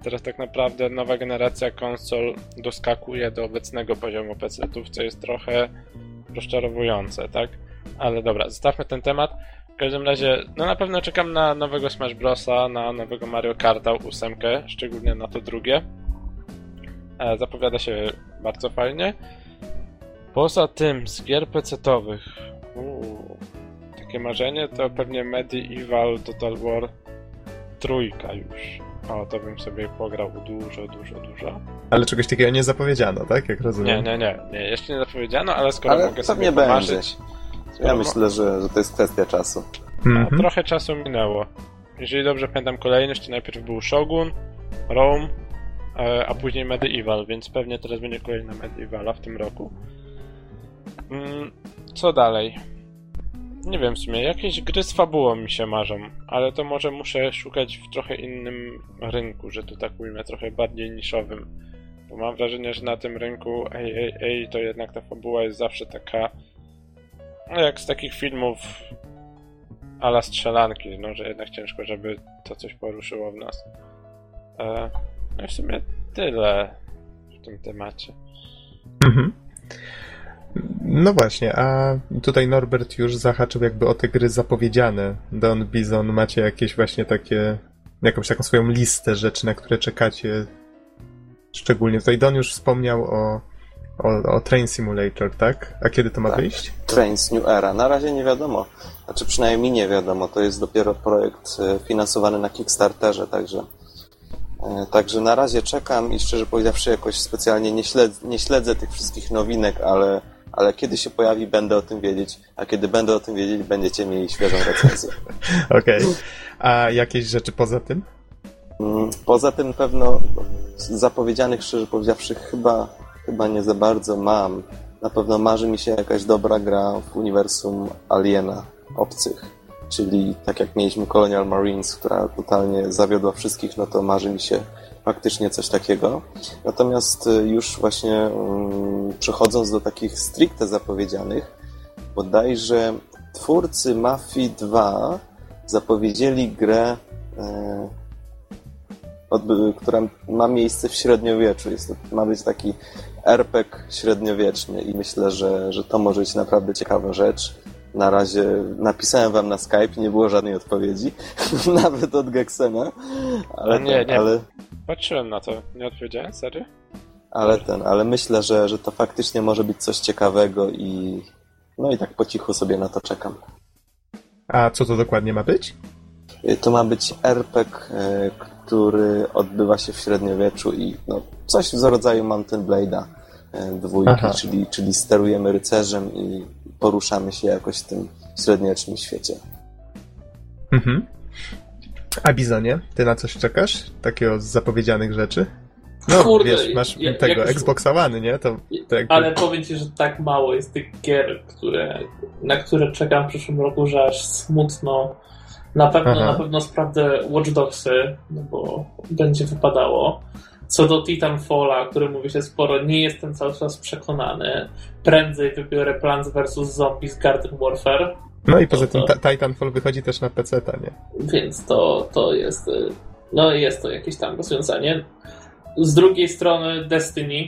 Teraz tak naprawdę nowa generacja konsol doskakuje do obecnego poziomu PC-ów, co jest trochę rozczarowujące, tak? Ale dobra, zostawmy ten temat. W każdym razie, no na pewno czekam na nowego Smash Brosa, na nowego Mario Karta 8, szczególnie na to drugie. E, zapowiada się bardzo fajnie. Poza tym, z gier PC-owych, takie marzenie to pewnie Medieval Total War trójka już. O, to bym sobie pograł dużo, dużo, dużo. Ale czegoś takiego nie zapowiedziano, tak? Jak rozumiem. Nie, nie, nie. nie jeszcze nie zapowiedziano, ale skoro ale mogę sobie pomarzyć... Będzie ja myślę, że, że to jest kwestia czasu. No, mhm. trochę czasu minęło. Jeżeli dobrze pamiętam kolejność, to najpierw był Shogun, Rome, e, a później Medieval, więc pewnie teraz będzie kolejna Medievala w tym roku. Mm, co dalej? Nie wiem w sumie, jakieś gry z fabułą mi się marzą, ale to może muszę szukać w trochę innym rynku, że tu tak ujmę, trochę bardziej niszowym. Bo mam wrażenie, że na tym rynku AAA to jednak ta fabuła jest zawsze taka no jak z takich filmów ala strzelanki, no, że jednak ciężko, żeby to coś poruszyło w nas. E, no i w sumie tyle w tym temacie. Mhm. No właśnie, a tutaj Norbert już zahaczył jakby o te gry zapowiedziane. Don Bizon, macie jakieś właśnie takie, jakąś taką swoją listę rzeczy, na które czekacie szczególnie. Tutaj Don już wspomniał o o, o Train Simulator, tak? A kiedy to ma tak. wyjść? Trains New Era. Na razie nie wiadomo. Znaczy przynajmniej nie wiadomo. To jest dopiero projekt e, finansowany na Kickstarterze, także e, Także na razie czekam i szczerze powiedziawszy jakoś specjalnie nie śledzę, nie śledzę tych wszystkich nowinek, ale, ale kiedy się pojawi, będę o tym wiedzieć, a kiedy będę o tym wiedzieć, będziecie mieli świeżą recenzję. Okej. Okay. A jakieś rzeczy poza tym? Mm, poza tym pewno zapowiedzianych, szczerze powiedziawszy, chyba chyba nie za bardzo mam. Na pewno marzy mi się jakaś dobra gra w uniwersum Aliena, obcych. Czyli tak jak mieliśmy Colonial Marines, która totalnie zawiodła wszystkich, no to marzy mi się faktycznie coś takiego. Natomiast y, już właśnie um, przechodząc do takich stricte zapowiedzianych, bodajże twórcy Mafii 2 zapowiedzieli grę e, która ma miejsce w średniowieczu. Jest to, ma być taki RPG średniowieczny i myślę, że, że to może być naprawdę ciekawa rzecz. Na razie napisałem wam na Skype, nie było żadnej odpowiedzi, nawet od Gexena. Ale nie, ten, nie. Ale... Patrzyłem na to, nie odpowiedziałem, serio? Ale ten, ale myślę, że, że to faktycznie może być coś ciekawego i no i tak po cichu sobie na to czekam. A co to dokładnie ma być? To ma być RPG, który odbywa się w średniowieczu i no, coś w rodzaju Mountain Blade'a e, dwójki, czyli, czyli sterujemy rycerzem i poruszamy się jakoś w tym średniowiecznym świecie. Mhm. A Bizonie, ty na coś czekasz? Takiego z zapowiedzianych rzeczy? No, Kurde, wiesz, masz ja- tego już- Xboxa One, nie? To, to jakby... Ale powiem ci, że tak mało jest tych gier, które, na które czekam w przyszłym roku, że aż smutno. Na pewno, Aha. na pewno sprawdzę Watch Dogsy, no bo będzie wypadało. Co do Titanfalla, o którym mówi się sporo, nie jestem cały czas przekonany. Prędzej wybiorę Plants vs. Zombies Garden Warfare, No i poza to- tym Ta- Titanfall wychodzi też na PC, nie? więc to, to jest y, no jest to jakieś tam rozwiązanie. Z drugiej strony Destiny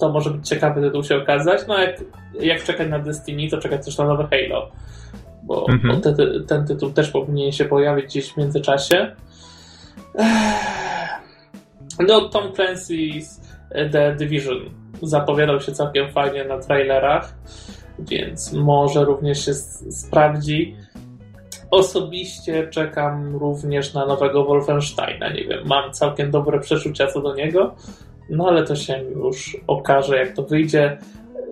to może być ciekawy tytuł się okazać. No jak, jak czekać na Destiny, to czekać też na nowe Halo. Bo, Mhm. bo te, te, ten tytuł też powinien się pojawić gdzieś w międzyczasie. Ech. No Tom Clancy's The Division zapowiadał się całkiem fajnie na trailerach, więc może również się sprawdzi. Osobiście czekam również na nowego Wolfensteina. Nie wiem, mam całkiem dobre przeczucia co do niego, no ale to się już okaże, jak to wyjdzie.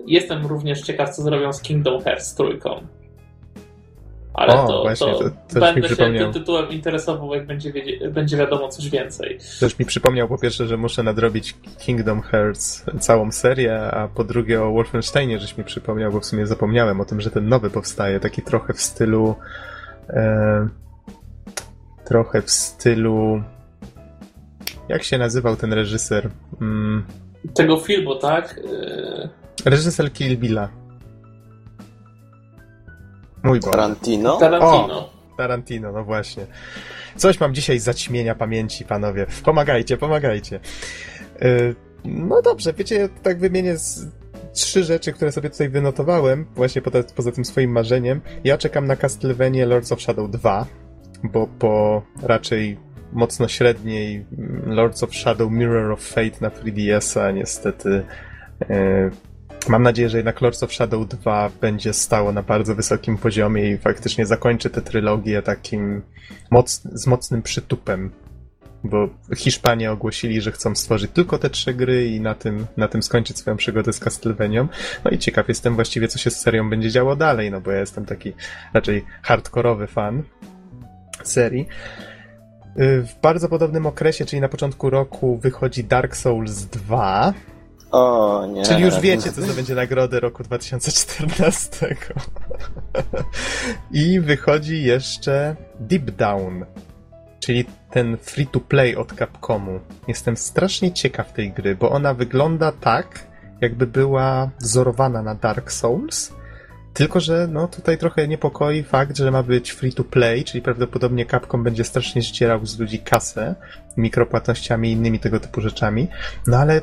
Jestem również ciekaw, co zrobią z Kingdom Hearts trójką. Ale O, to, właśnie, to, to będę się tym tytułem interesował, jak będzie, wiedzie, będzie wiadomo coś więcej. Też mi przypomniał po pierwsze, że muszę nadrobić Kingdom Hearts całą serię, a po drugie o Wolfensteinie, żeś mi przypomniał, bo w sumie zapomniałem o tym, że ten nowy powstaje, taki trochę w stylu e, trochę w stylu jak się nazywał ten reżyser? Mm, Tego filmu, tak? Yy, reżyser Kill Billa. Mój Boże. Tarantino? Tarantino. Tarantino, no właśnie. Coś mam dzisiaj zaćmienia pamięci, panowie. Pomagajcie, pomagajcie. Yy, No dobrze, wiecie, ja tak wymienię z trzy rzeczy, które sobie tutaj wynotowałem, właśnie poza, poza tym swoim marzeniem. Ja czekam na Castlevania Lords of Shadow 2, bo po raczej mocno średniej mm, Lords of Shadow Mirror of Fate na 3DS-a niestety yy, Mam nadzieję, że jednak Lords of Shadow 2 będzie stało na bardzo wysokim poziomie i faktycznie zakończy tę trylogię takim moc, z mocnym przytupem. Bo Hiszpanie ogłosili, że chcą stworzyć tylko te trzy gry i na tym, na tym skończyć swoją przygodę z Castlevanią. No i ciekaw jestem właściwie, co się z serią będzie działo dalej, no bo ja jestem taki raczej hardkorowy fan serii. Y, W bardzo podobnym okresie, czyli na początku roku, wychodzi Dark Souls 2. O nie. Czyli już wiecie, co zdobędzie nagrodę roku 2014. I wychodzi jeszcze Deep Down, czyli ten free to play od Capcomu. Jestem strasznie ciekaw tej gry, bo ona wygląda tak, jakby była wzorowana na Dark Souls. Tylko, że no tutaj trochę niepokoi fakt, że ma być free to play, czyli prawdopodobnie Capcom będzie strasznie ścierał z ludzi kasę mikropłatnościami i innymi tego typu rzeczami. No ale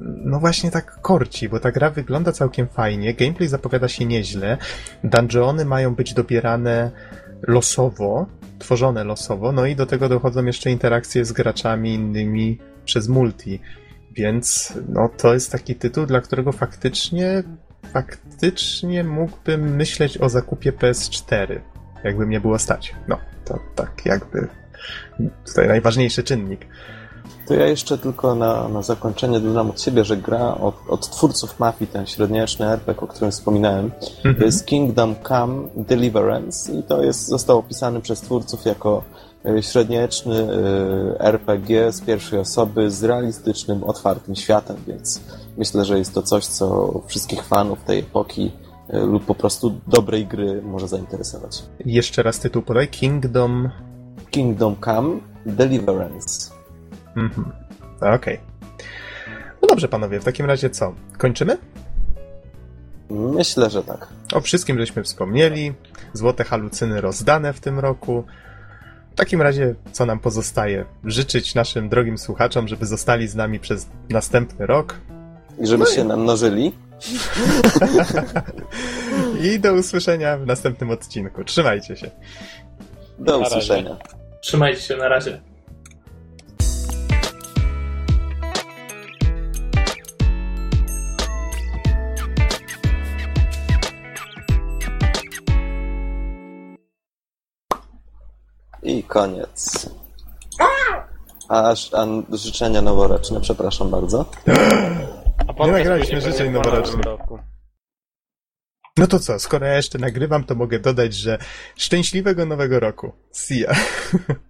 no właśnie tak korci, bo ta gra wygląda całkiem fajnie, gameplay zapowiada się nieźle, dungeony mają być dobierane losowo, tworzone losowo, no i do tego dochodzą jeszcze interakcje z graczami innymi przez multi, więc no to jest taki tytuł, dla którego faktycznie faktycznie mógłbym myśleć o zakupie PS4, jakby mnie było stać. No, to tak jakby tutaj najważniejszy czynnik. To ja jeszcze tylko na, na zakończenie dodam od siebie, że gra od, od twórców Mafii, ten średniowieczny RPG, o którym wspominałem, to jest Kingdom Come Deliverance i to jest, został opisany przez twórców jako e, średniowieczny e, RPG z pierwszej osoby z realistycznym, otwartym światem, więc myślę, że jest to coś, co wszystkich fanów tej epoki e, lub po prostu dobrej gry może zainteresować. Jeszcze raz tytuł podaj. Kingdom... Kingdom Come Deliverance. Mhm. Okej. No dobrze, panowie, w takim razie co? Kończymy? Myślę, że tak. O wszystkim żeśmy wspomnieli. Złote halucyny rozdane w tym roku. W takim razie, co nam pozostaje? Życzyć naszym drogim słuchaczom, żeby zostali z nami przez następny rok. I żeby No i- się namnożyli. I do usłyszenia w następnym odcinku. Trzymajcie się. Do usłyszenia. Trzymajcie się, na razie. Koniec. A, a życzenia noworoczne, przepraszam bardzo. A podcast nagraliśmy życzeń noworocznych. No to co, skoro ja jeszcze nagrywam, to mogę dodać, że szczęśliwego nowego roku. See ya.